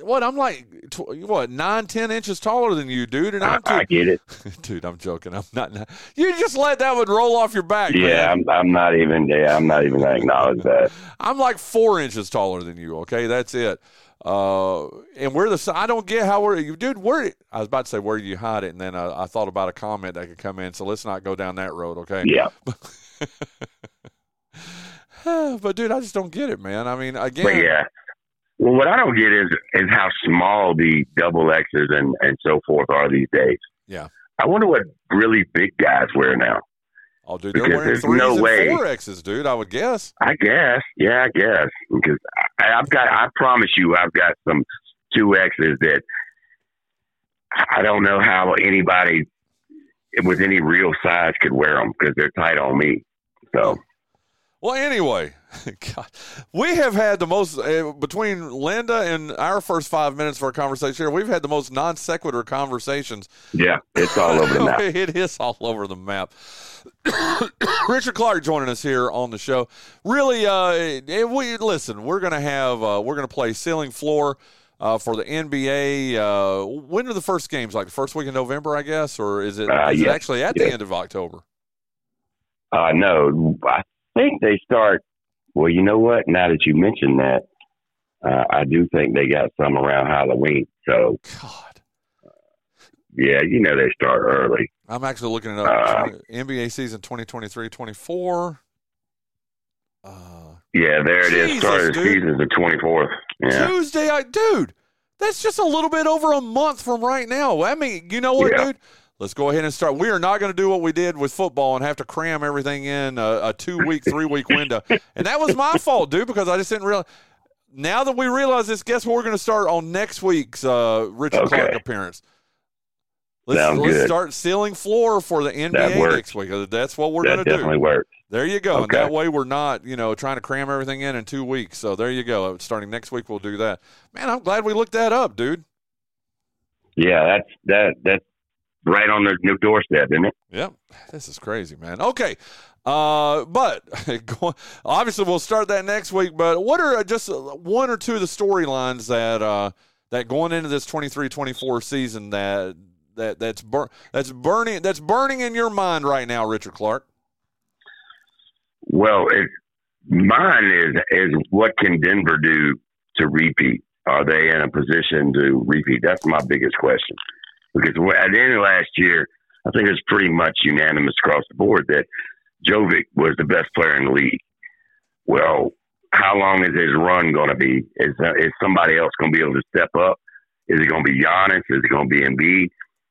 what? I'm like what nine, ten inches taller than you, dude. And I'm I, I get it, dude. I'm joking. I'm not. You just let that one roll off your back. Yeah, I'm, I'm, not even. Yeah, I'm not even gonna acknowledge that. I'm like four inches taller than you. Okay, that's it. Uh, and we're the I don't get how we're you, dude. Where I was about to say where do you hide it, and then I, I thought about a comment that could come in. So let's not go down that road, okay? Yeah. but dude, I just don't get it, man. I mean, again, but yeah. Well, what I don't get is is how small the double X's and and so forth are these days. Yeah. I wonder what really big guys wear now. Oh, dude, they're because wearing threes no and way. four X's, dude. I would guess. I guess, yeah, I guess because I, I've got. I promise you, I've got some two X's that I don't know how anybody with any real size could wear them because they're tight on me. So. Well, anyway, God, we have had the most uh, between Linda and our first five minutes of our conversation here. We've had the most non sequitur conversations. Yeah, it's all over the map. it is all over the map. Richard Clark joining us here on the show. Really, uh, we listen. We're gonna have uh, we're gonna play ceiling floor. Uh, for the NBA. Uh, when are the first games? Like the first week in November, I guess, or is it, uh, is it actually at the end of October? Uh, no, I think they start. Well, you know what? Now that you mentioned that, uh, I do think they got some around Halloween. So, God, yeah, you know they start early. I'm actually looking it up. Uh, NBA season 2023-24. Uh, yeah, there it Jesus, is. Start of the season the 24th. Yeah. Tuesday, I, dude. That's just a little bit over a month from right now. I mean, you know what, yeah. dude? Let's go ahead and start. We are not going to do what we did with football and have to cram everything in uh, a, a two week, three week window. And that was my fault, dude, because I just didn't realize. Now that we realize this, guess what? We're going to start on next week's uh, Richard okay. Clark appearance. Let's, let's good. start ceiling floor for the NBA next week. Uh, that's what we're going to do. Definitely works. There you go. Okay. And that way we're not, you know, trying to cram everything in in two weeks. So there you go. Uh, starting next week, we'll do that. Man, I'm glad we looked that up, dude. Yeah, that's that that's right on their new doorstep, isn't it? Yep. This is crazy, man. Okay. Uh, but obviously we'll start that next week. But what are just one or two of the storylines that uh, that going into this 23-24 season that that that's bur- that's burning that's burning in your mind right now, Richard Clark? Well, it, mine is is what can Denver do to repeat? Are they in a position to repeat? That's my biggest question. Because at the end of last year, I think it was pretty much unanimous across the board that Jokic was the best player in the league. Well, how long is his run going to be? Is, uh, is somebody else going to be able to step up? Is it going to be Giannis? Is it going to be Embiid?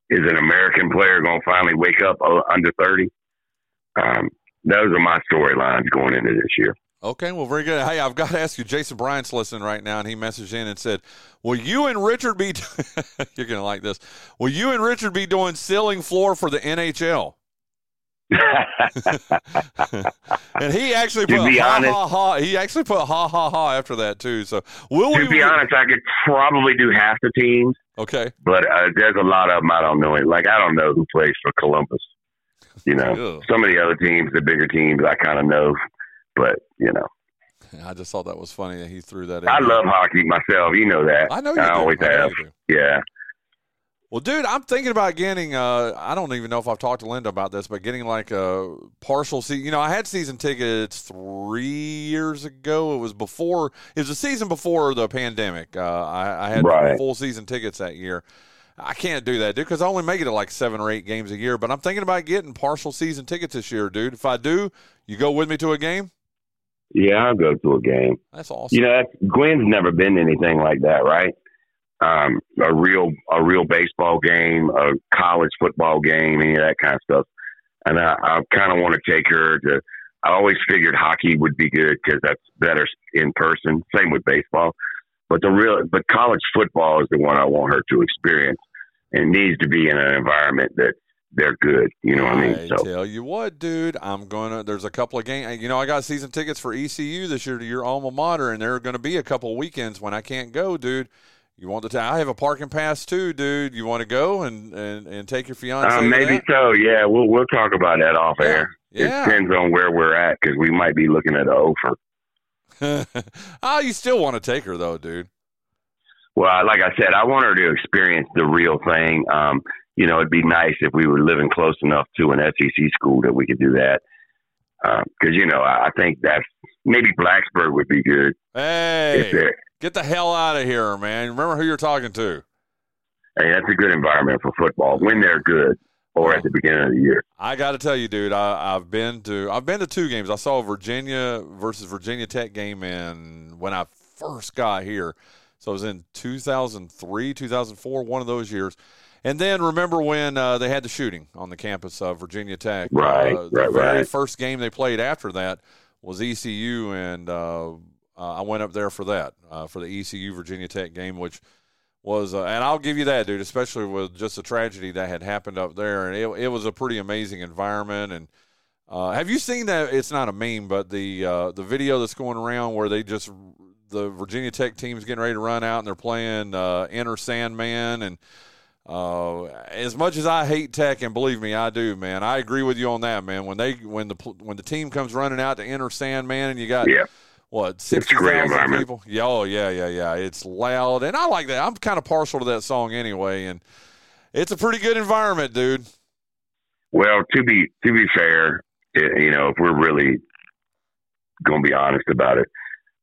Is an American player going to finally wake up uh, under 30? Um, those are my storylines going into this year. Okay, well, very good. Hey, I've got to ask you. Jason Bryant's listening right now, and he messaged in and said, "Will you and Richard be? you're going to like this. Will you and Richard be doing ceiling floor for the NHL?" and he actually put ha honest- ha ha. He actually put ha ha ha after that too. So will to we? be honest, I could probably do half the teams, okay. but uh, there's a lot of them I don't know. Like I don't know who plays for Columbus. You know, some of the other teams, the bigger teams, I kind of know, but you know, I just thought that was funny that he threw that. in I love hockey myself. You know that. I know you I do. always I have. Yeah. Well, dude, I'm thinking about getting. Uh, I don't even know if I've talked to Linda about this, but getting like a partial season. You know, I had season tickets three years ago. It was before. It was a season before the pandemic. Uh, I, I had Right. full season tickets that year. I can't do that, dude, because I only make it to like seven or eight games a year. But I'm thinking about getting partial season tickets this year, dude. If I do, you go with me to a game. Yeah, I'll go to a game. That's awesome. You know, that's, Gwen's never been to anything like that, right? Um, a real a real baseball game, a college football game, any of that kind of stuff. And I, I kind of want to take her to. I always figured hockey would be good because that's better in person. Same with baseball, but the real but college football is the one I want her to experience, and needs to be in an environment that they're good. You know what I mean? So tell you what, dude, I'm gonna. There's a couple of games. You know, I got season tickets for ECU this year to your alma mater, and there are going to be a couple of weekends when I can't go, dude. You want to? ta- I have a parking pass too, dude. You want to go and and, and take your fiance? Uh, maybe so. Yeah, we'll we'll talk about that off air. Yeah. It depends on where we're at because we might be looking at an offer. oh, you still want to take her though, dude? Well, like I said, I want her to experience the real thing. Um, you know, it'd be nice if we were living close enough to an SEC school that we could do that. Um, because you know, I, I think that's maybe Blacksburg would be good. Hey, get the hell out of here, man! Remember who you're talking to. Hey, that's a good environment for football when they're good, or at the beginning of the year. I got to tell you, dude. I, I've been to I've been to two games. I saw a Virginia versus Virginia Tech game in when I first got here. So it was in 2003, 2004, one of those years. And then remember when uh, they had the shooting on the campus of Virginia Tech? Right, uh, the right, very right. first game they played after that was ECU, and uh, uh, I went up there for that uh, for the ECU Virginia Tech game, which was uh, and I'll give you that, dude. Especially with just the tragedy that had happened up there, and it, it was a pretty amazing environment. And uh, have you seen that? It's not a meme, but the uh, the video that's going around where they just the Virginia Tech team's getting ready to run out and they're playing uh, Enter Sandman and. Uh, as much as I hate Tech, and believe me, I do, man. I agree with you on that, man. When they when the when the team comes running out to enter Sandman, and you got Yeah. what sixty thousand people. Yeah, oh yeah, yeah, yeah. It's loud, and I like that. I'm kind of partial to that song anyway, and it's a pretty good environment, dude. Well, to be to be fair, i- you know, if we're really going to be honest about it,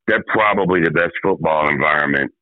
they're probably the best football environment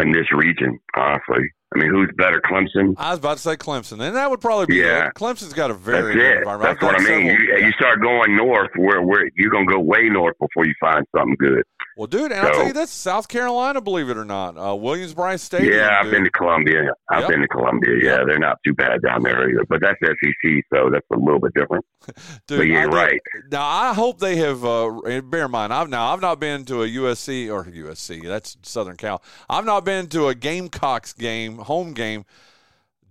in this region. Honestly, I mean, who's better, Clemson? I was about to say Clemson, and that would probably be Yeah. it. Clemson's got a very good it. environment. That's I've what I mean. You, you start going north, where where you're gonna go way north before you find something good. well, dude, and I'll tell you this: South Carolina, believe it or not, uh, Williams-Brice Stadium. yeah, I've dude. been to Columbia. I've Yep. been to Columbia. Yeah, they're not too bad down there either. But that's SEC, so that's a little bit different. Dude, but yeah, I you're did- right. Now I hope they have. Uh, bear in mind, I've now I've not been to a USC or USC. That's Southern Cal. I've not been to a Gamecocks game, home game,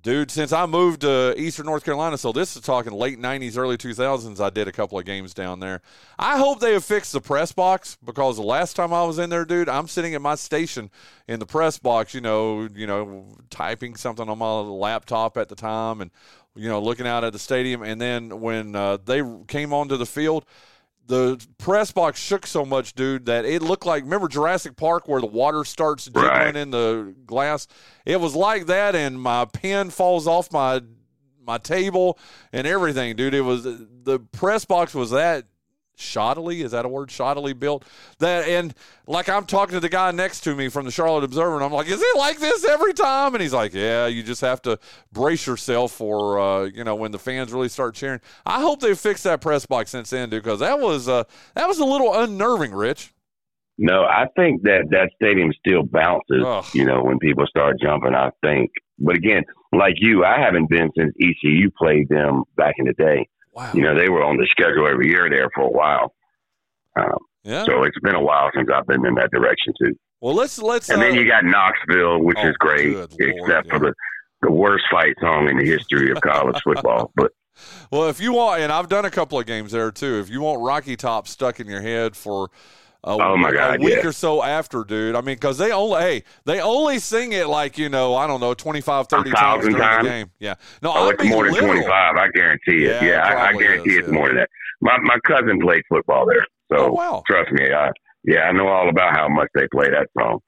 dude. Since I moved to Eastern North Carolina, so this is talking late '90s, early 2000s. I did a couple of games down there. I hope they have fixed the press box because the last time I was in there, dude, I'm sitting at my station in the press box. You know, you know, typing something on my laptop at the time and you know, looking out at the stadium. And then when uh, they came onto the field, the press box shook so much, dude, that it looked like remember Jurassic Park where the water starts jiggling Right. in the glass. It was like that, and my pen falls off my my table and everything, dude. It was the press box was that shoddily is that a word shoddily built that and like i'm talking to the guy next to me from the charlotte observer and i'm like is it like this every time and he's like yeah you just have to brace yourself for uh you know when the fans really start cheering i hope they fixed that press box since then dude because that was uh that was a little unnerving rich No, I think that that stadium still bounces. Ugh. You know, when people start jumping. I think, but again, like you, I haven't been since ECU played them back in the day. Wow You know, they were on the schedule every year there for a while. Um, yeah So it's been a while since I've been in that direction too. well let's let's And then uh, you got Knoxville, which Oh, is great, Lord, except for yeah. the the worst fight song in the history of college football. But Well, if you want, and I've done a couple of games there too. If you want Rocky Top stuck in your head for a, Oh, my God, a week yeah. or so after, dude. I mean, because they only hey they only sing it like you know I don't know 25, 30 times during times? the game. Yeah, no, Oh, I it's more than literal. 25. I guarantee it. Yeah, Yeah, it I, I guarantee is, it's yeah. more than that. My my cousin played football there, so Oh, wow. trust me. I yeah, I know all about how much they play that song.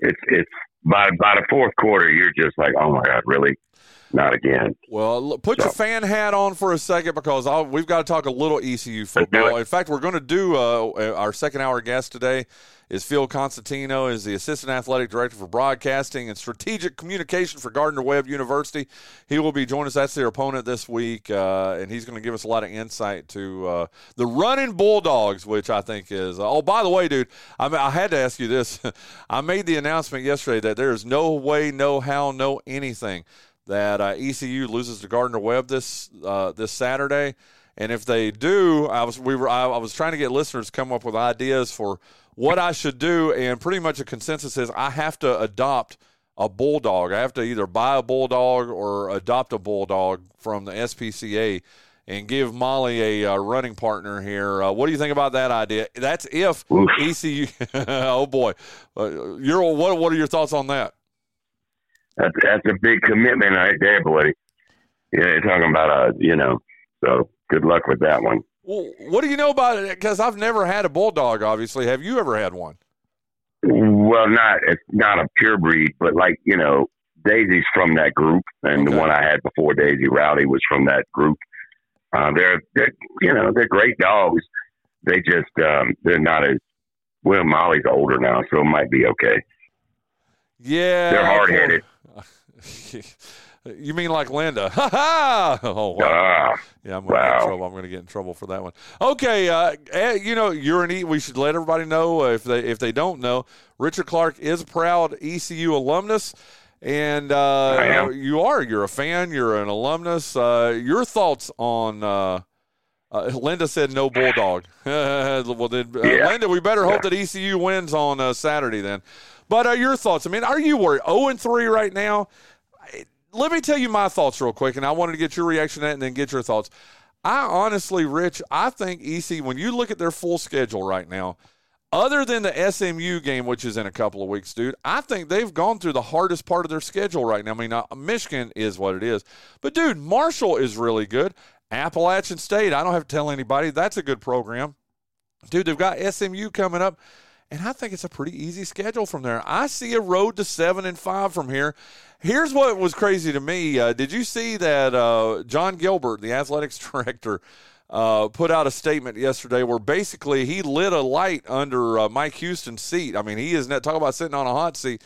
It's it's by by the fourth quarter, you're just like, oh my god, really? Not again. Well, put your fan hat on for a second because I'll, we've got to talk a little ECU football. In fact, we're going to do uh, our second hour guest today is Phil Constantino, is the assistant athletic director for broadcasting and strategic communication for Gardner Webb University. He will be joining us. That's their opponent this week, uh, and he's going to give us a lot of insight to uh, the running Bulldogs, which I think is. oh, by the way, dude, I, I had to ask you this. I made the announcement yesterday that there is no way, no how, no anything that uh, ECU loses to Gardner Webb this uh, this Saturday, and if they do, I was we were I, I was trying to get listeners to come up with ideas for what I should do, and pretty much a consensus is I have to adopt a bulldog. I have to either buy a bulldog or adopt a bulldog from the SPCA. And give Molly a uh, running partner here. Uh, what do you think about that idea? That's if ECU. oh boy, uh, you're what? What are your thoughts on that? That's that's a big commitment right there, buddy. Yeah, you're talking about uh, you know. So good luck with that one. Well, what do you know about it? Because I've never had a bulldog. Obviously, have you ever had one? Well, not not a pure breed, but like you know, Daisy's from that group, and the one I had before Daisy Rowdy was from that group. Uh, they're they're you know they're great dogs. They just um, they're not as well. Molly's older now, so it might be okay. Yeah, They're hard headed. you mean like Linda? Ha ha! Oh wow! Ah, yeah, I'm gonna get in trouble. I'm gonna get in trouble for that one. Okay, uh, eh, you know you're an. E- we should let everybody know uh, if they if they don't know. Richard Clark is a proud ECU alumnus. And uh, you are. You're a fan. You're an alumnus. Uh, your thoughts on uh, uh, Linda said no bulldog. well, then, uh, Yeah. Linda, we better hope that ECU wins on uh, Saturday then. But uh, your thoughts? I mean, are you worried? Zero and three right now. Let me tell you my thoughts real quick, and I wanted to get your reaction to that, and then get your thoughts. I honestly, Rich, I think EC when you look at their full schedule right now, other than the SMU game, which is in a couple of weeks, dude, I think they've gone through the hardest part of their schedule right now. I mean, uh, Michigan is what it is, but dude, Marshall is really good. Appalachian State, I don't have to tell anybody that's a good program. Dude, they've got SMU coming up, and I think it's a pretty easy schedule from there. I see a road to seven and five from here. Here's what was crazy to me. Uh, did you see that uh, Jon Gilbert, the athletics director, uh, put out a statement yesterday where basically he lit a light under uh, Mike Houston's seat. I mean, he is not talk about sitting on a hot seat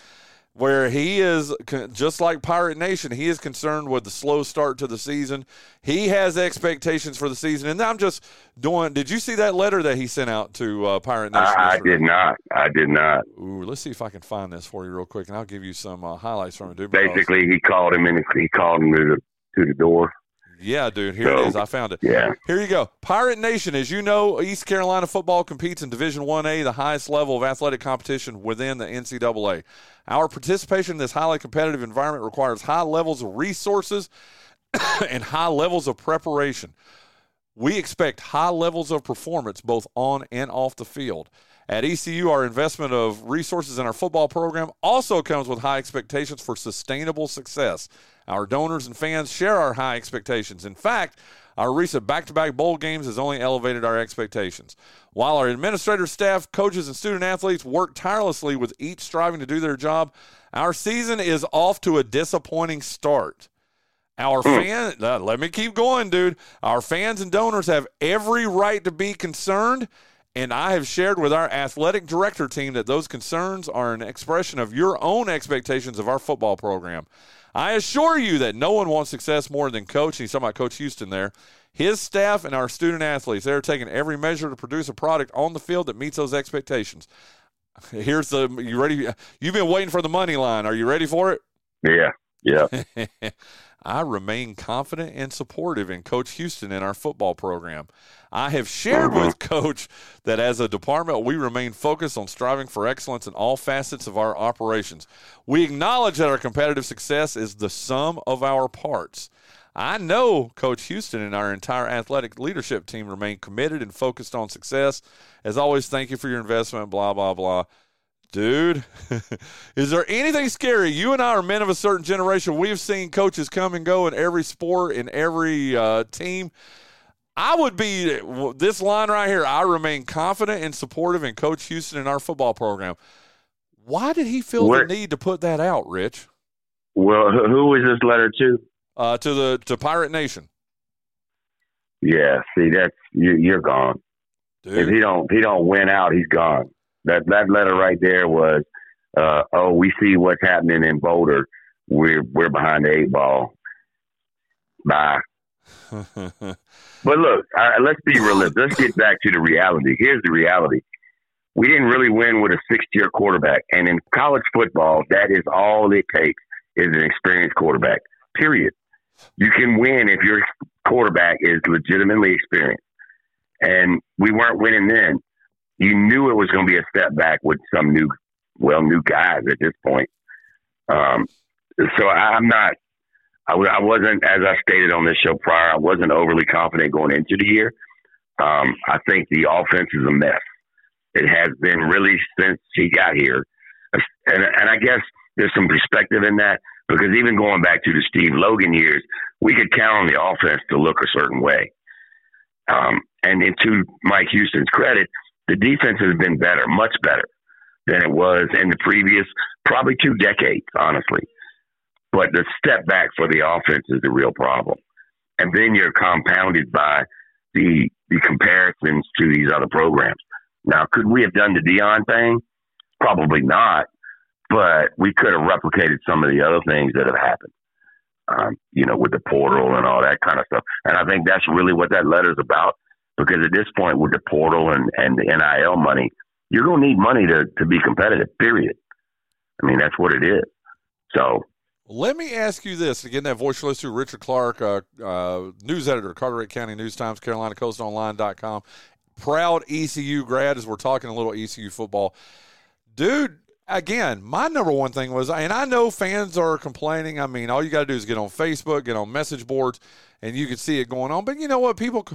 where he is just like Pirate Nation. He is concerned with the slow start to the season. He has expectations for the season, and I'm just doing. Did you see that letter that he sent out to uh, Pirate Nation? I, I did not. I did not. Ooh, let's see if I can find this for you real quick, and I'll give you some uh, highlights from it, dude. Basically, he called him in. He called him to the to the door. Yeah, dude. Here it So, is. I found it. yeah. Here you go. Pirate Nation, as you know, East Carolina football competes in Division One A, the highest level of athletic competition within the NCAA. Our participation in this highly competitive environment requires high levels of resources and high levels of preparation. We expect high levels of performance both on and off the field. At ECU, our investment of resources in our football program also comes with high expectations for sustainable success. Our donors and fans share our high expectations. In fact, our recent back to back bowl games has only elevated our expectations. While our administrators, staff, coaches, and student athletes work tirelessly with each striving to do their job, our season is off to a disappointing start. Our fan, uh, let me keep going, dude. Our fans and donors have every right to be concerned, and I have shared with our athletic director team that those concerns are an expression of your own expectations of our football program. I assure you that no one wants success more than Coach. He's talking about Coach Houston there. His staff and our student athletes, they're taking every measure to produce a product on the field that meets those expectations. Here's the you ready? You've been waiting for the money line. Are you ready for it? Yeah. Yeah. I remain confident and supportive in Coach Houston and our football program. I have shared with mm-hmm. Coach that as a department, we remain focused on striving for excellence in all facets of our operations. We acknowledge that our competitive success is the sum of our parts. I know Coach Houston and our entire athletic leadership team remain committed and focused on success. As always, thank you for your investment, blah, blah, blah. Dude, is there anything scary? You and I are men of a certain generation. We've seen coaches come and go in every sport, in every uh, team. I would be this line right here. I remain confident and supportive in Coach Houston and our football program. Why did he feel Where- the need to put that out, Rich? Well, who was this letter to? Uh, to the to Pirate Nation. Yeah, see, that's you, you're gone. Dude. If he don't, he don't win out, he's gone. That that letter right there was, uh, oh, we see what's happening in Boulder. We're we're behind the eight ball. Bye. But look, uh, let's be realistic. Let's get back to the reality. Here's the reality. We didn't really win with a sixth year quarterback. And in college football, that is all it takes is an experienced quarterback. Period. You can win if your quarterback is legitimately experienced. And we weren't winning then. You knew it was going to be a step back with some new, well, new guys at this point. Um, so I- I'm not, I, wasn't, as I stated on this show prior, I wasn't overly confident going into the year. Um, I think the offense is a mess. It has been really since he got here. And, and I guess there's some perspective in that because even going back to the Steve Logan years, we could count on the offense to look a certain way. Um, and then to Mike Houston's credit, the defense has been better, much better than it was in the previous probably two decades, honestly. But the step back for the offense is the real problem. And then you're compounded by the the comparisons to these other programs. Now, could we have done the Dion thing? Probably not, but we could have replicated some of the other things that have happened. Um, you know, with the portal and all that kind of stuff. And I think that's really what that letter's about. Because at this point, with the portal and, and the NIL money, you're going to need money to, to be competitive, period. I mean, that's what it is. So, Let me ask you this again. That voice listener, Richard Clark, uh, uh, news editor, Carteret County News Times, Carolina Coast Online.com, proud ECU grad. As we're talking a little ECU football, dude. Again, my number one thing was, and I know fans are complaining. I mean, all you got to do is get on Facebook, get on message boards, and you can see it going on. But you know what, people.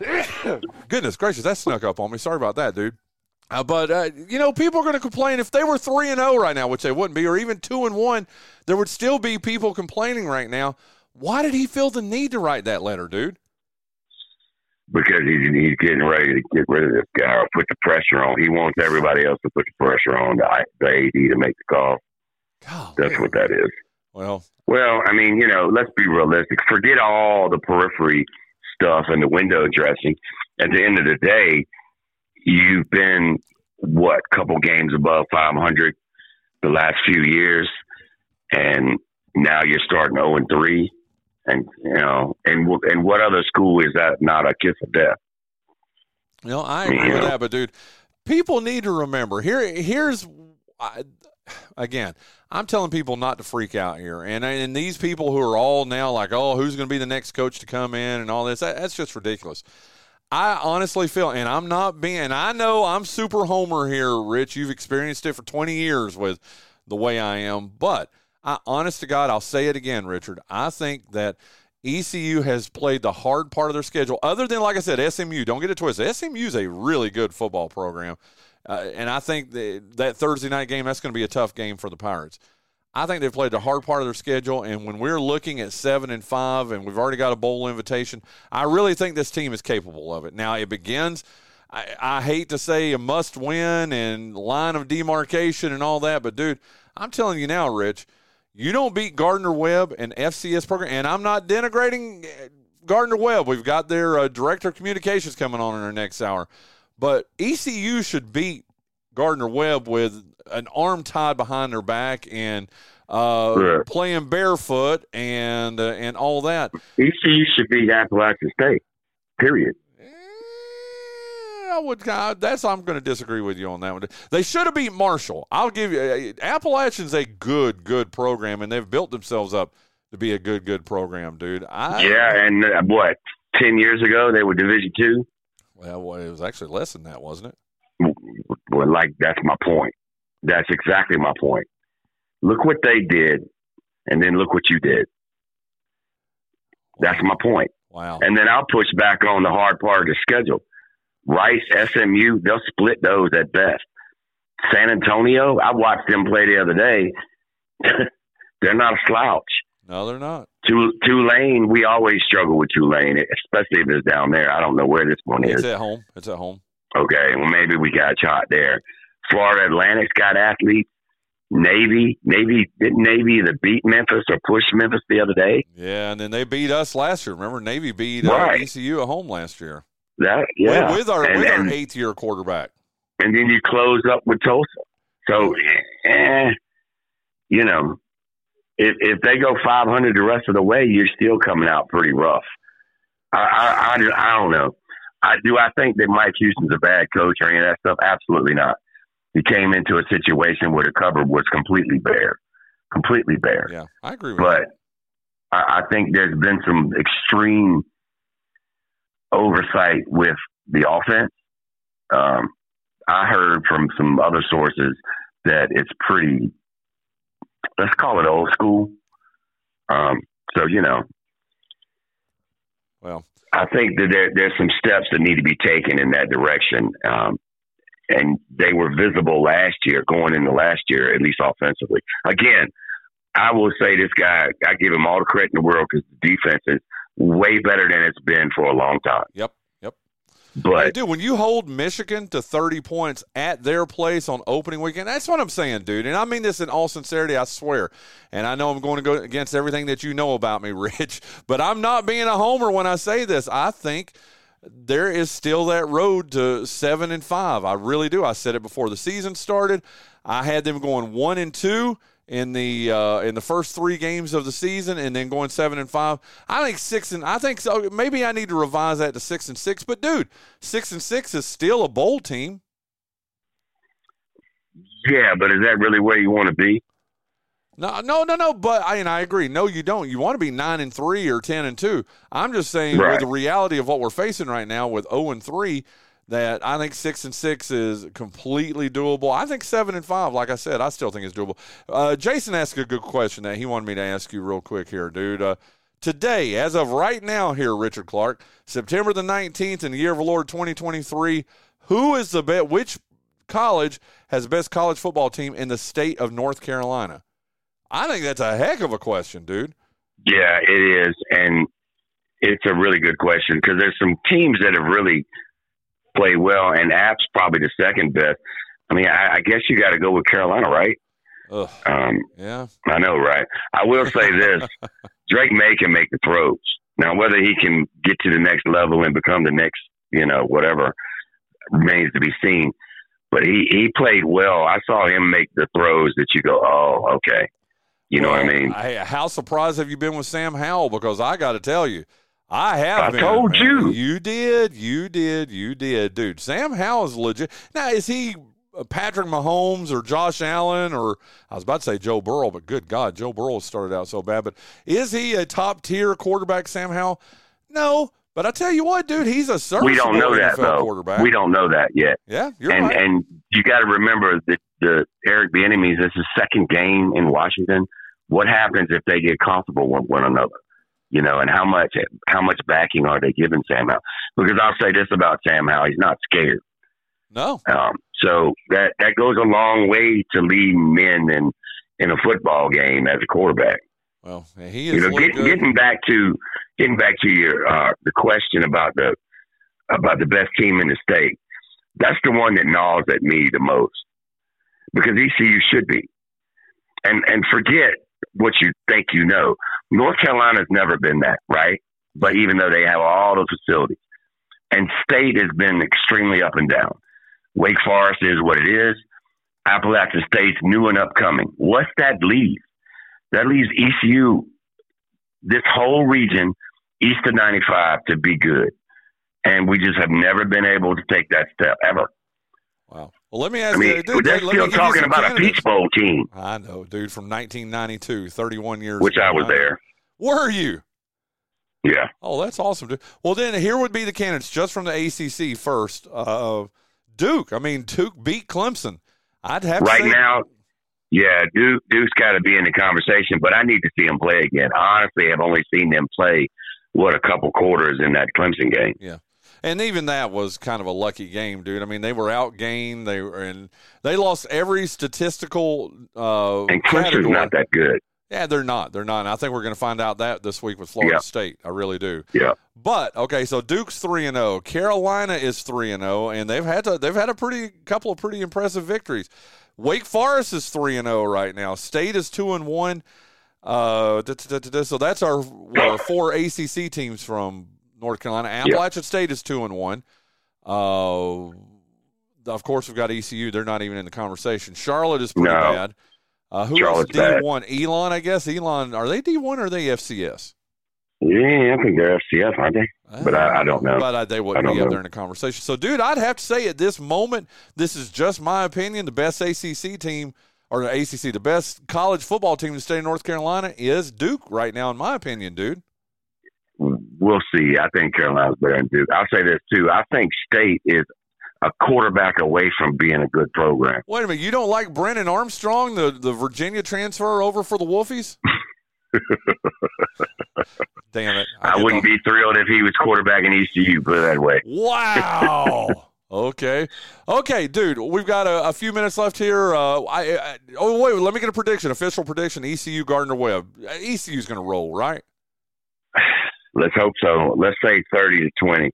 Goodness gracious, that snuck up on me. Sorry about that, dude. Uh, but uh, you know, people are going to complain if they were three and zero right now, which they wouldn't be, or even two and one. There would still be people complaining right now. Why did he feel the need to write that letter, dude? because he's, he's getting ready to get rid of this guy or put the pressure on. He wants everybody else to put the pressure on the, the AD to make the call. That's what that is. Well, Well, I mean, you know, let's be realistic. Forget all the periphery stuff and the window dressing. At the end of the day, you've been what couple games above 500 the last few years, and now you're starting 0 and 3. And you know, and and what other school is that not a kiss of death? You know, I agree with that, but dude, people need to remember here. Here's again, I'm telling people not to freak out here, and and these people who are all now like, oh, who's going to be the next coach to come in and all this? That, that's just ridiculous. I honestly feel, and I'm not being, I know I'm super homer here, Rich. You've experienced it for 20 years with the way I am, but I, honest to God, I'll say it again, Richard. I think that ECU has played the hard part of their schedule. Other than, like I said, SMU. Don't get it twisted. SMU is a really good football program, uh, and I think that, that Thursday night game that's going to be a tough game for the Pirates. I think they've played the hard part of their schedule, and when we're looking at seven and five, and we've already got a bowl invitation, I really think this team is capable of it. Now it begins. I, I hate to say a must win and line of demarcation and all that, but dude, I'm telling you now, Rich, you don't beat Gardner Webb and FCS program, and I'm not denigrating uh, Gardner Webb. We've got their uh, director of communications coming on in our next hour, but ECU should beat Gardner Webb with an arm tied behind their back and uh, playing barefoot and uh, and all that. ECU should beat Appalachian State. Period. I would. I, that's I'm going to disagree with you on that one. They should have beat Marshall. I'll give you. uh, Appalachian's a good, good program, and they've built themselves up to be a good, good program, dude. I, yeah, and uh, what? Ten years ago, they were Division Two. Well, well, it was actually less than that, wasn't it? Well, like that's my point. That's exactly my point. Look what they did, and then look what you did. That's my point. Wow. And then I'll push back on the hard part of the schedule. Rice, SMU, they'll split those at best. San Antonio, I watched them play the other day. they're not a slouch. No, they're not. Tul- Tulane, we always struggle with Tulane, especially if it's down there. I don't know where this one is. It's at home. It's at home. Okay, well maybe we got a shot there. Florida Atlantic's got athletes. Navy, Navy, didn't Navy either beat Memphis or push Memphis the other day? Yeah, and then they beat us last year. Remember, Navy beat uh, Right. ECU at home last year. That yeah, With, with our and, with and, our eighth year quarterback. and then you close up with Tulsa. So, eh, you know, if if they go 500 the rest of the way, you're still coming out pretty rough. I I, I, I don't know. I do. I think that Mike Houston's a bad coach or any of that stuff. Absolutely not. He came into a situation where the cupboard was completely bare, completely bare. Yeah, I agree with But I, I think there's been some extreme oversight with the offense. Um, I heard from some other sources that it's pretty, let's call it old school. Um, so, you know, Well, I think that there, there's some steps that need to be taken in that direction. Um, and they were visible last year, going into last year, at least offensively. Again, I will say this guy, I give him all the credit in the world because the defense is way better than it's been for a long time. Yep, yep. But dude, when you hold Michigan to 30 points at their place on opening weekend, that's what I'm saying, dude. And I mean this in all sincerity, I swear. And I know I'm going to go against everything that you know about me, Rich, but I'm not being a homer when I say this. I think there is still that road to seven and five. I really do. I said it before the season started. I had them going one and two in the uh, in the first three games of the season, and then going seven and five. I think six and I think so. Maybe I need to revise that to six and six. But dude, six and six is still a bowl team. yeah, but is that really where you want to be? No, no, no, no. But I and I agree. No, you don't. You want to be nine and three or ten and two. I'm just saying Right. with the reality of what we're facing right now with zero and three, that I think six and six is completely doable. I think seven and five, like I said, I still think is doable. Uh, Jason asked a good question that he wanted me to ask you real quick here, dude. Uh, today, as of right now, here, Richard Clark, September the 19th in the year of the Lord 2023, who is the best? Which college has the best college football team in the state of North Carolina? I think that's a heck of a question, dude. Yeah, it is, and it's a really good question because there's some teams that have really played well, and App's probably the second best. I mean, I, I guess you got to go with Carolina, right? Ugh, Um, yeah. I know, right? I will say this: Drake Maye can make the throws. Now, whether he can get to the next level and become the next, you know, whatever, remains to be seen. But he he played well. I saw him make the throws that you go, oh, okay. You know what I mean? I, how surprised have you been with Sam Howell? Because I got to tell you, I have. I been, told man. you. You did. You did. You did, dude. Sam Howell is legit. Now, is he Patrick Mahomes or Josh Allen or I was about to say Joe Burrow, but good God, Joe Burrow started out so bad. But is he a top tier quarterback, Sam Howell? No. But I tell you what, dude, he's a we don't know that NFL though. quarterback. We don't know that yet. Yeah, you're and right. and you got to remember that the Eric Bieniemy this is second game in Washington. What happens if they get comfortable with one another? You know, and how much how much backing are they giving Sam Howell? Because I'll say this about Sam Howell: he's not scared. no. Um, so that that goes a long way to leading men in in a football game as a quarterback. Well, he is You know, get, getting back to getting back to your uh, the question about the about the best team in the state. That's the one that gnaws at me the most because ECU should be, and and forget what you think you know. North Carolina's never been that, right? But even though they have all the facilities, and state has been extremely up and down. Wake Forest is what it is. Appalachian State's new and upcoming. What's that leave? That leaves ECU, this whole region, east of 95, to be good. And we just have never been able to take that step ever. Wow. Well, let me ask I mean, you, dude, they're still talking about a. Peach Bowl team, I know, dude, from 1992, 31 years which ago. I was there. Were you? Yeah. Oh, that's awesome, dude. Well, then here would be the candidates just from the ACC first. Uh, Duke. I mean, Duke beat Clemson. I'd have to Right now, yeah, Duke, Duke's got to be in the conversation, but I need to see them play again. Honestly, I've only seen them play what a couple quarters in that Clemson game. Yeah. And even that was kind of a lucky game, dude. I mean, they were outgained. They were, and they lost every statistical. Uh, and Clemson's not that good. Yeah, they're not. They're not. And I think we're going to find out that this week with Florida Yeah. State. I really do. Yeah. But okay, so Duke's three and zero. Carolina is three and zero, and they've had to. They've had a pretty couple of pretty impressive victories. Wake Forest is three and zero right now. State is two and one. Uh, so that's our, our four ACC teams from North Carolina. Appalachian State is two and one. Uh, of course, we've got ECU. They're not even in the conversation. Charlotte is pretty No. bad. Uh, who Charlotte's else? D one? Elon, I guess. Elon, are they D one or are they FCS? Yeah, I think they're FCS, aren't they? But I, I don't know. But uh, they I wouldn't be up know. there in the conversation. So, dude, I'd have to say at this moment, this is just my opinion. The best ACC team, or the ACC, the best college football team in the state of North Carolina is Duke right now, in my opinion, dude. We'll see. I think Carolina's better than Duke. I'll say this too. I think State is a quarterback away from being a good program. Wait a minute, you don't like Brennan Armstrong, the, the Virginia transfer over for the Wolfies? Damn it! I, wouldn't be thrilled if he was quarterback in ECU. Put it that way. Wow. okay. Okay, dude. We've got a, a few minutes left here. Uh, I, I oh wait, let me get a prediction. Official prediction. ECU Gardner Webb. ECU's going to roll, right? Let's hope so. Let's say thirty to twenty.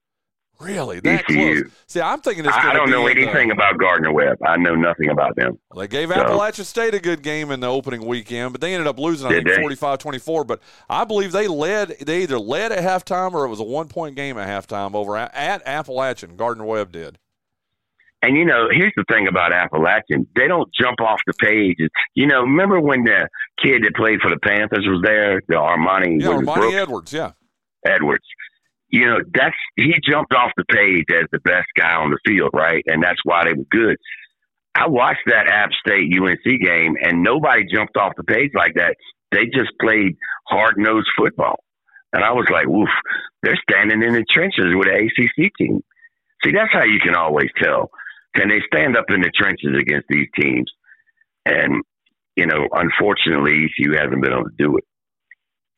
Really? That ECU. close? See, I'm thinking it's. I, I don't know in the- anything about Gardner Webb. I know nothing about them. Well, they gave So- Appalachian State a good game in the opening weekend, but they ended up losing, I Did think, they? 45 24. But I believe they led, they either led at halftime or it was a one point game at halftime over at, at Appalachian. Gardner Webb did. And you know, here's the thing about Appalachian: they don't jump off the page. You know, remember when the kid that played for the Panthers was there, the Armanti, Yeah, Armanti Brooks? Edwards, yeah. Edwards. You know, that's he jumped off the page as the best guy on the field, right? And that's why they were good. I watched that App State UNC game, and nobody jumped off the page like that. They just played hard nosed football, and I was like, "Woof!" They're standing in the trenches with an ACC team. See, that's how you can always tell. Can they stand up in the trenches against these teams? And you know, unfortunately, ECU hasn't been able to do it.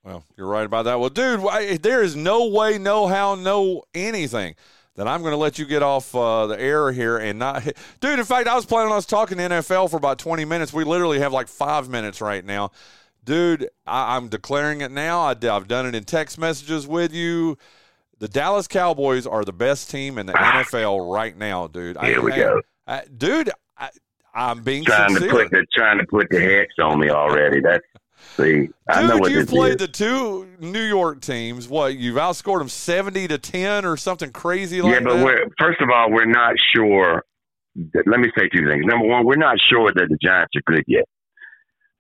Well, you're right about that. Well, dude, why- there is no way, no how, no anything that I'm going to let you get off uh, the air here and not. Dude, in fact, I was planning on us talking NFL for about 20 minutes. We literally have like five minutes right now. Dude, I, I'm declaring it now. I, I've done it in text messages with you. The Dallas Cowboys are the best team in the NFL right now, dude. Here we I, go. I, dude, I, I'm being Trying to put the trying to put the hex on me already. That's see, I know Dude, you played is. the two New York teams. What you've outscored them seventy to ten or something crazy like yeah, but that. we're first of all, we're not sure. That, let me say two things. Number one, we're not sure that the Giants are good yet.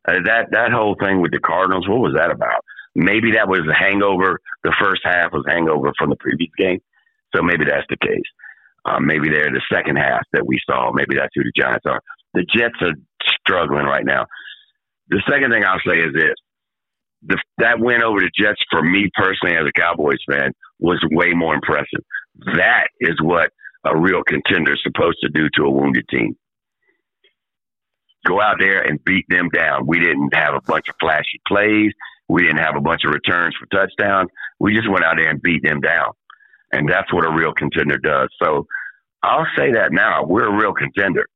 Uh, that that whole thing with the Cardinals, what was that about? Maybe that was a hangover. The first half was hangover from the previous game, so maybe that's the case. Um, maybe they're the second half that we saw. Maybe that's who the Giants are. The Jets are struggling right now. The second thing I'll say is this: the, that win over the Jets for me personally, as a Cowboys fan, was way more impressive. That is what a real contender is supposed to do to a wounded team. Go out there and beat them down. We didn't have a bunch of flashy plays. We didn't have a bunch of returns for touchdowns. We just went out there and beat them down. And that's what a real contender does. So I'll say that now. We're a real contender.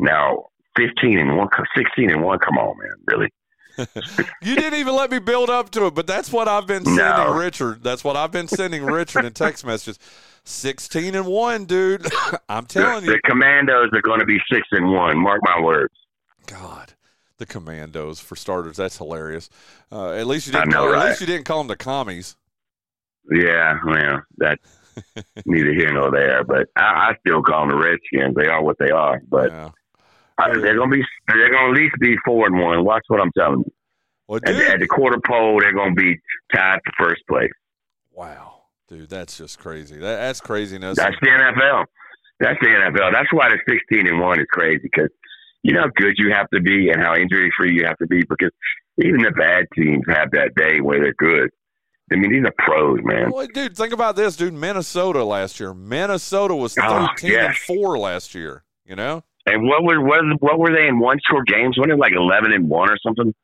Now, 15 and 1, 16 and 1, come on, man. Really? you didn't even let me build up to it, but that's what I've been sending No. Richard. That's what I've been sending Richard in text messages. Sixteen and one, dude. I'm telling The you, The Commandos are going to be 6 and 1. Mark my words. God, the Commandos for starters. That's hilarious. Uh, at least you didn't. know, call, At least you didn't call them the commies. Yeah, well, that neither here nor there. But I, I still call them the Redskins. They are what they are. But Yeah. They're going to be, they're going to at least be four and one. Watch what I'm telling you. Well, At, the- at the quarter pole, they're going to be tied for first place. wow, dude, that's just crazy. That, that's craziness. That's the NFL. That's the NFL. That's why the 16 and one is crazy because you know how good you have to be and how injury free you have to be because even the bad teams have that day where they're good. I mean, these are pros, man. Well, dude, think about this, dude. Minnesota last year. Minnesota was Oh, thirteen and yes. four last year. You know? And what were what, what were they in one score games? What it like 11 and one or something?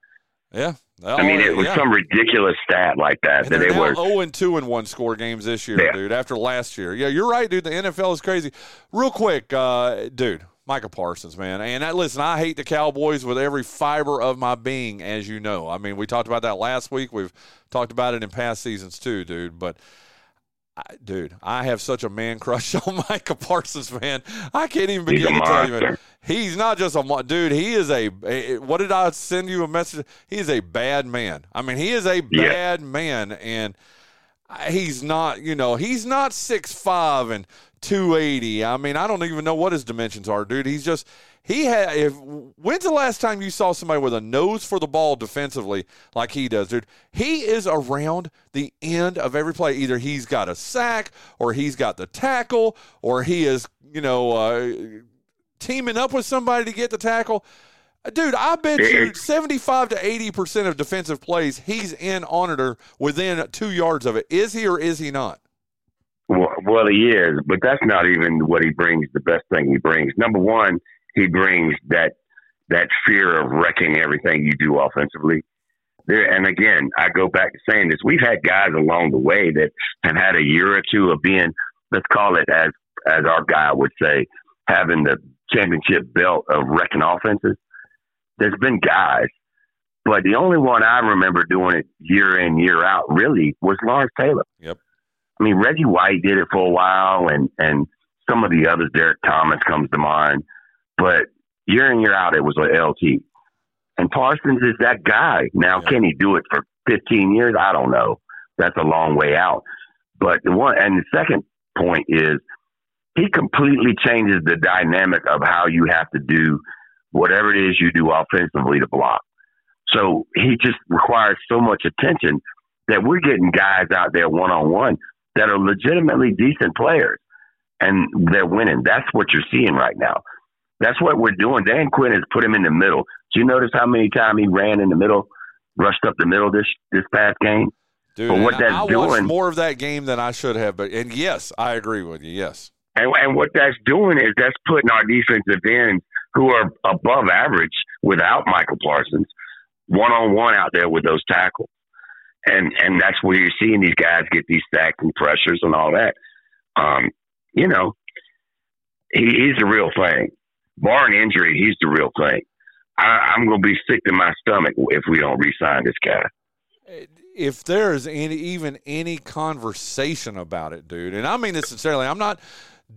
Yeah, Oh, I mean, it was yeah. some ridiculous stat like that And that they were. 0 and 2 in one score games this year, Yeah. dude, after last year. Yeah, you're right, dude. The NFL is crazy. Real quick, uh, dude, Micah Parsons, man. And I, listen, I hate the Cowboys with every fiber of my being, as you know. I mean, we talked about that last week. We've talked about it in past seasons too, dude. But I, dude, I have such a man crush on Micah Parsons, man. I can't even begin to tell you. Man. He's not just a dude. He is a, a. What did I send you a message? He's a bad man. I mean, he is a Yeah. bad man, and he's not. You know, he's not six five and two eighty. I mean, I don't even know what his dimensions are, dude. He's just. He had. If when's the last time you saw somebody with a nose for the ball defensively like he does, dude? He is around the end of every play. Either he's got a sack, or he's got the tackle, or he is, you know, uh, teaming up with somebody to get the tackle. Uh, Dude, I bet you seventy-five to eighty percent of defensive plays he's in on it or within two yards of it. Is he or is he not? Well, well, he is, but that's not even what he brings. The best thing he brings. Number one, he brings that that fear of wrecking everything you do offensively. There, and again, I go back to saying this: we've had guys along the way that have had a year or two of being, let's call it as as our guy would say, having the championship belt of wrecking offenses. There's been guys, but the only one I remember doing it year in year out really was Lawrence Taylor. Yep. I mean, Reggie White did it for a while, and and some of the others, Derrick Thomas comes to mind. But year in year out, it was a LT. And Parsons is that guy. Now, can he do it for 15 years? I don't know. That's a long way out. But the one, and the second point is he completely changes the dynamic of how you have to do whatever it is you do offensively to block. So he just requires so much attention that we're getting guys out there one on one that are legitimately decent players and they're winning. That's what you're seeing right now. That's what we're doing. Dan Quinn has put him in the middle. Do you notice how many times he ran in the middle, rushed up the middle this this past game? Dude, But what that's I, I doing- watched more of that game than I should have. But and yes, I agree with you. Yes. And, and what that's doing is that's putting our defensive ends who are above average without Micah Parsons one on one out there with those tackles. And and that's where you're seeing these guys get these sacks and pressures and all that. Um, you know, he, he's the real thing. Barring injury, he's the real thing. I, I'm going to be sick to my stomach if we don't re-sign this guy. if there is any even any conversation about it, dude, and I mean this sincerely, I'm not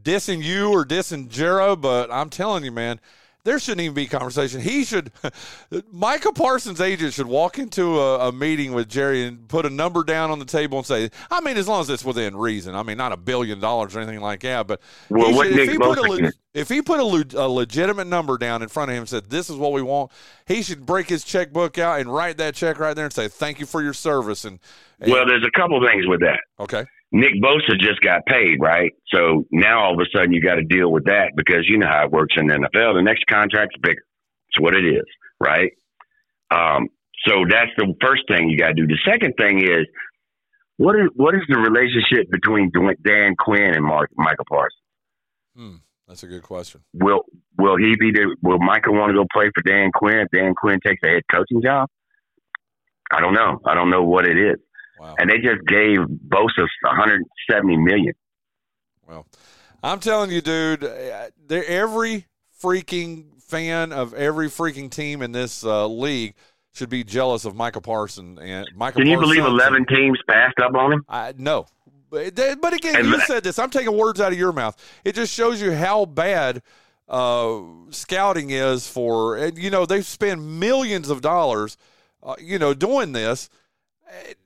dissing you or dissing Jero, but I'm telling you, man, there shouldn't even be conversation. He should, Micah Parsons' agent should walk into a, a meeting with Jerry and put a number down on the table and say, I mean, as long as it's within reason. I mean, not a billion dollars or anything like that, but Well, he should- if, he put a, if he put a, a legitimate number down in front of him and said, this is what we want, he should break his checkbook out and write that check right there and say, thank you for your service. And, and Well, there's a couple things with that. okay. Nick Bosa just got paid, right? So now all of a sudden you got to deal with that because you know how it works in the NFL. The next contract's bigger. It's what it is, right? Um, so that's the first thing you got to do. The second thing is what is what is the relationship between Dan Quinn and Mark, Micah Parsons? Hmm, that's a good question. Will will he be the? Will Micah want to go play for Dan Quinn if Dan Quinn takes a head coaching job? I don't know. I don't know what it is. Wow. And they just gave Bosa 170 million. Well, I'm telling you, dude, uh, every freaking fan of every freaking team in this uh, league should be jealous of Micah Parson and Micah. Can you believe Parsons. 11 teams passed up on him? I no. But, but again, And you that- said this. I'm taking words out of your mouth. It just shows you how bad uh, scouting is for. And you know they spend millions of dollars, uh, you know, doing this.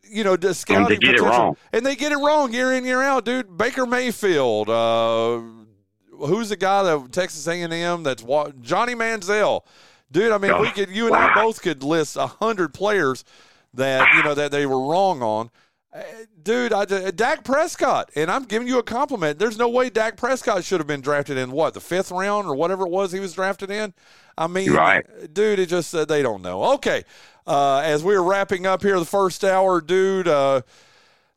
You know, to scouting get it wrong. and they get it wrong year in year out, dude. Baker Mayfield, uh, who's the guy that Texas A&M that's wa- Johnny Manziel, dude. I mean, we could you and I both could list a hundred players that you know that they were wrong on. Uh, Dude, I, Dak Prescott, and I'm giving you a compliment. There's no way Dak Prescott should have been drafted in what the fifth round or whatever it was he was drafted in. I mean, Right. dude, it just uh, they don't know. Okay, uh, as we are wrapping up here the first hour, dude. Uh,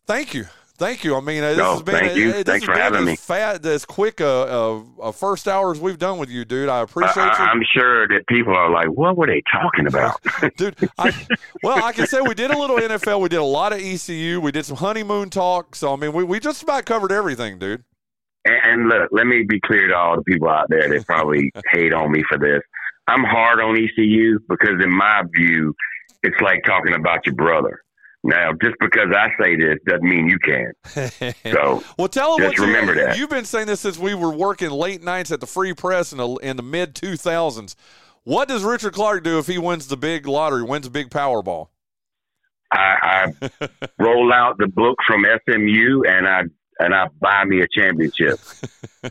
thank you, Thank you. I mean, uh, this No, has been thank you. uh, this Thanks has for been having as me. Fat, as quick a, a, a first hours we've done with you, dude. I I, appreciate you. I, I'm sure that people are like, "What were they talking about?" dude. I, well, I can say we did a little NFL. We did a lot of ECU. We did some honeymoon talk. So I mean, we, we just about covered everything, dude. And, and look, let me be clear to all the people out there that probably hate on me for this. I'm hard on ECU because, in my view, it's like talking about your brother. Now, just because I say this doesn't mean you can. So, well, tell them just what you, remember that. You've been saying this since we were working late nights at the Free Press in the, in the mid 2000s. What does Richard Clark do if he wins the big lottery, wins a big Powerball? I, I roll out the book from SMU and I and I buy me a championship.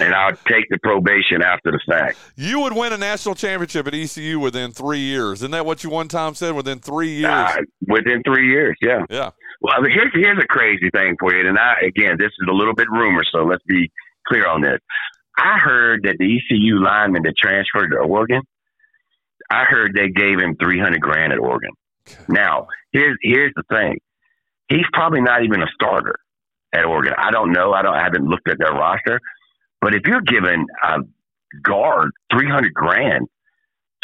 and I'll take the probation after the fact. You would win a national championship at ECU within three years. Isn't that what you one time said? Within three years. Uh, within three years, yeah. Yeah. Well, here's here's a crazy thing for you, and I again, this is a little bit rumor, so let's be clear on this. I heard that the ECU lineman that transferred to Oregon, I heard they gave him three hundred grand at Oregon. Now, here's here's the thing. He's probably not even a starter at Oregon. I don't know. I don't. I haven't looked at their roster. But if you're giving a guard three hundred grand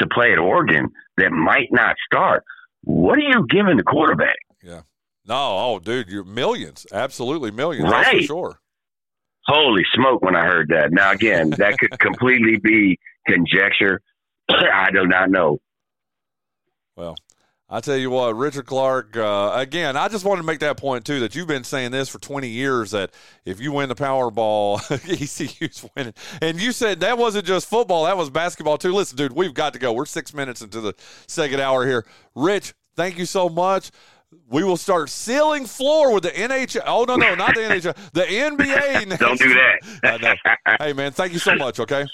to play at Oregon that might not start, what are you giving the quarterback? Yeah. No, oh, dude, you're millions, absolutely millions, Right. sure. Holy smoke! When I heard that. Now again, that could completely be conjecture. I do not know. Well, I tell you what, Richard Clark. Uh, again, I just wanted to make that point too. That you've been saying this for 20 years. That if you win the Powerball, ECU's winning. And you said that wasn't just football; that was basketball too. Listen, dude, we've got to go. We're six minutes into the second hour here. Rich, thank you so much. We will start ceiling floor with the NHL. Oh no, no, not the NHL, the NBA. Don't do that. Hey man, thank you so much. Okay.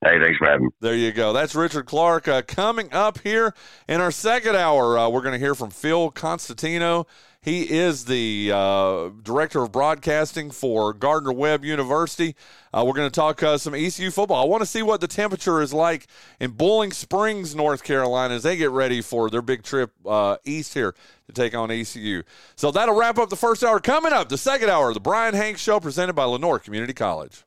Hey, thanks for having me. There you go. That's Richard Clark. Uh, coming up here in our second hour, uh, we're going to hear from Phil Constantino. He is the uh, director of broadcasting for Gardner Webb University. Uh, we're going to talk uh, some ECU football. I want to see what the temperature is like in Boiling Springs, North Carolina, as they get ready for their big trip uh, east here to take on ECU. So that'll wrap up the first hour. Coming up, the second hour of the Bryan Hanks Show presented by Lenoir Community College.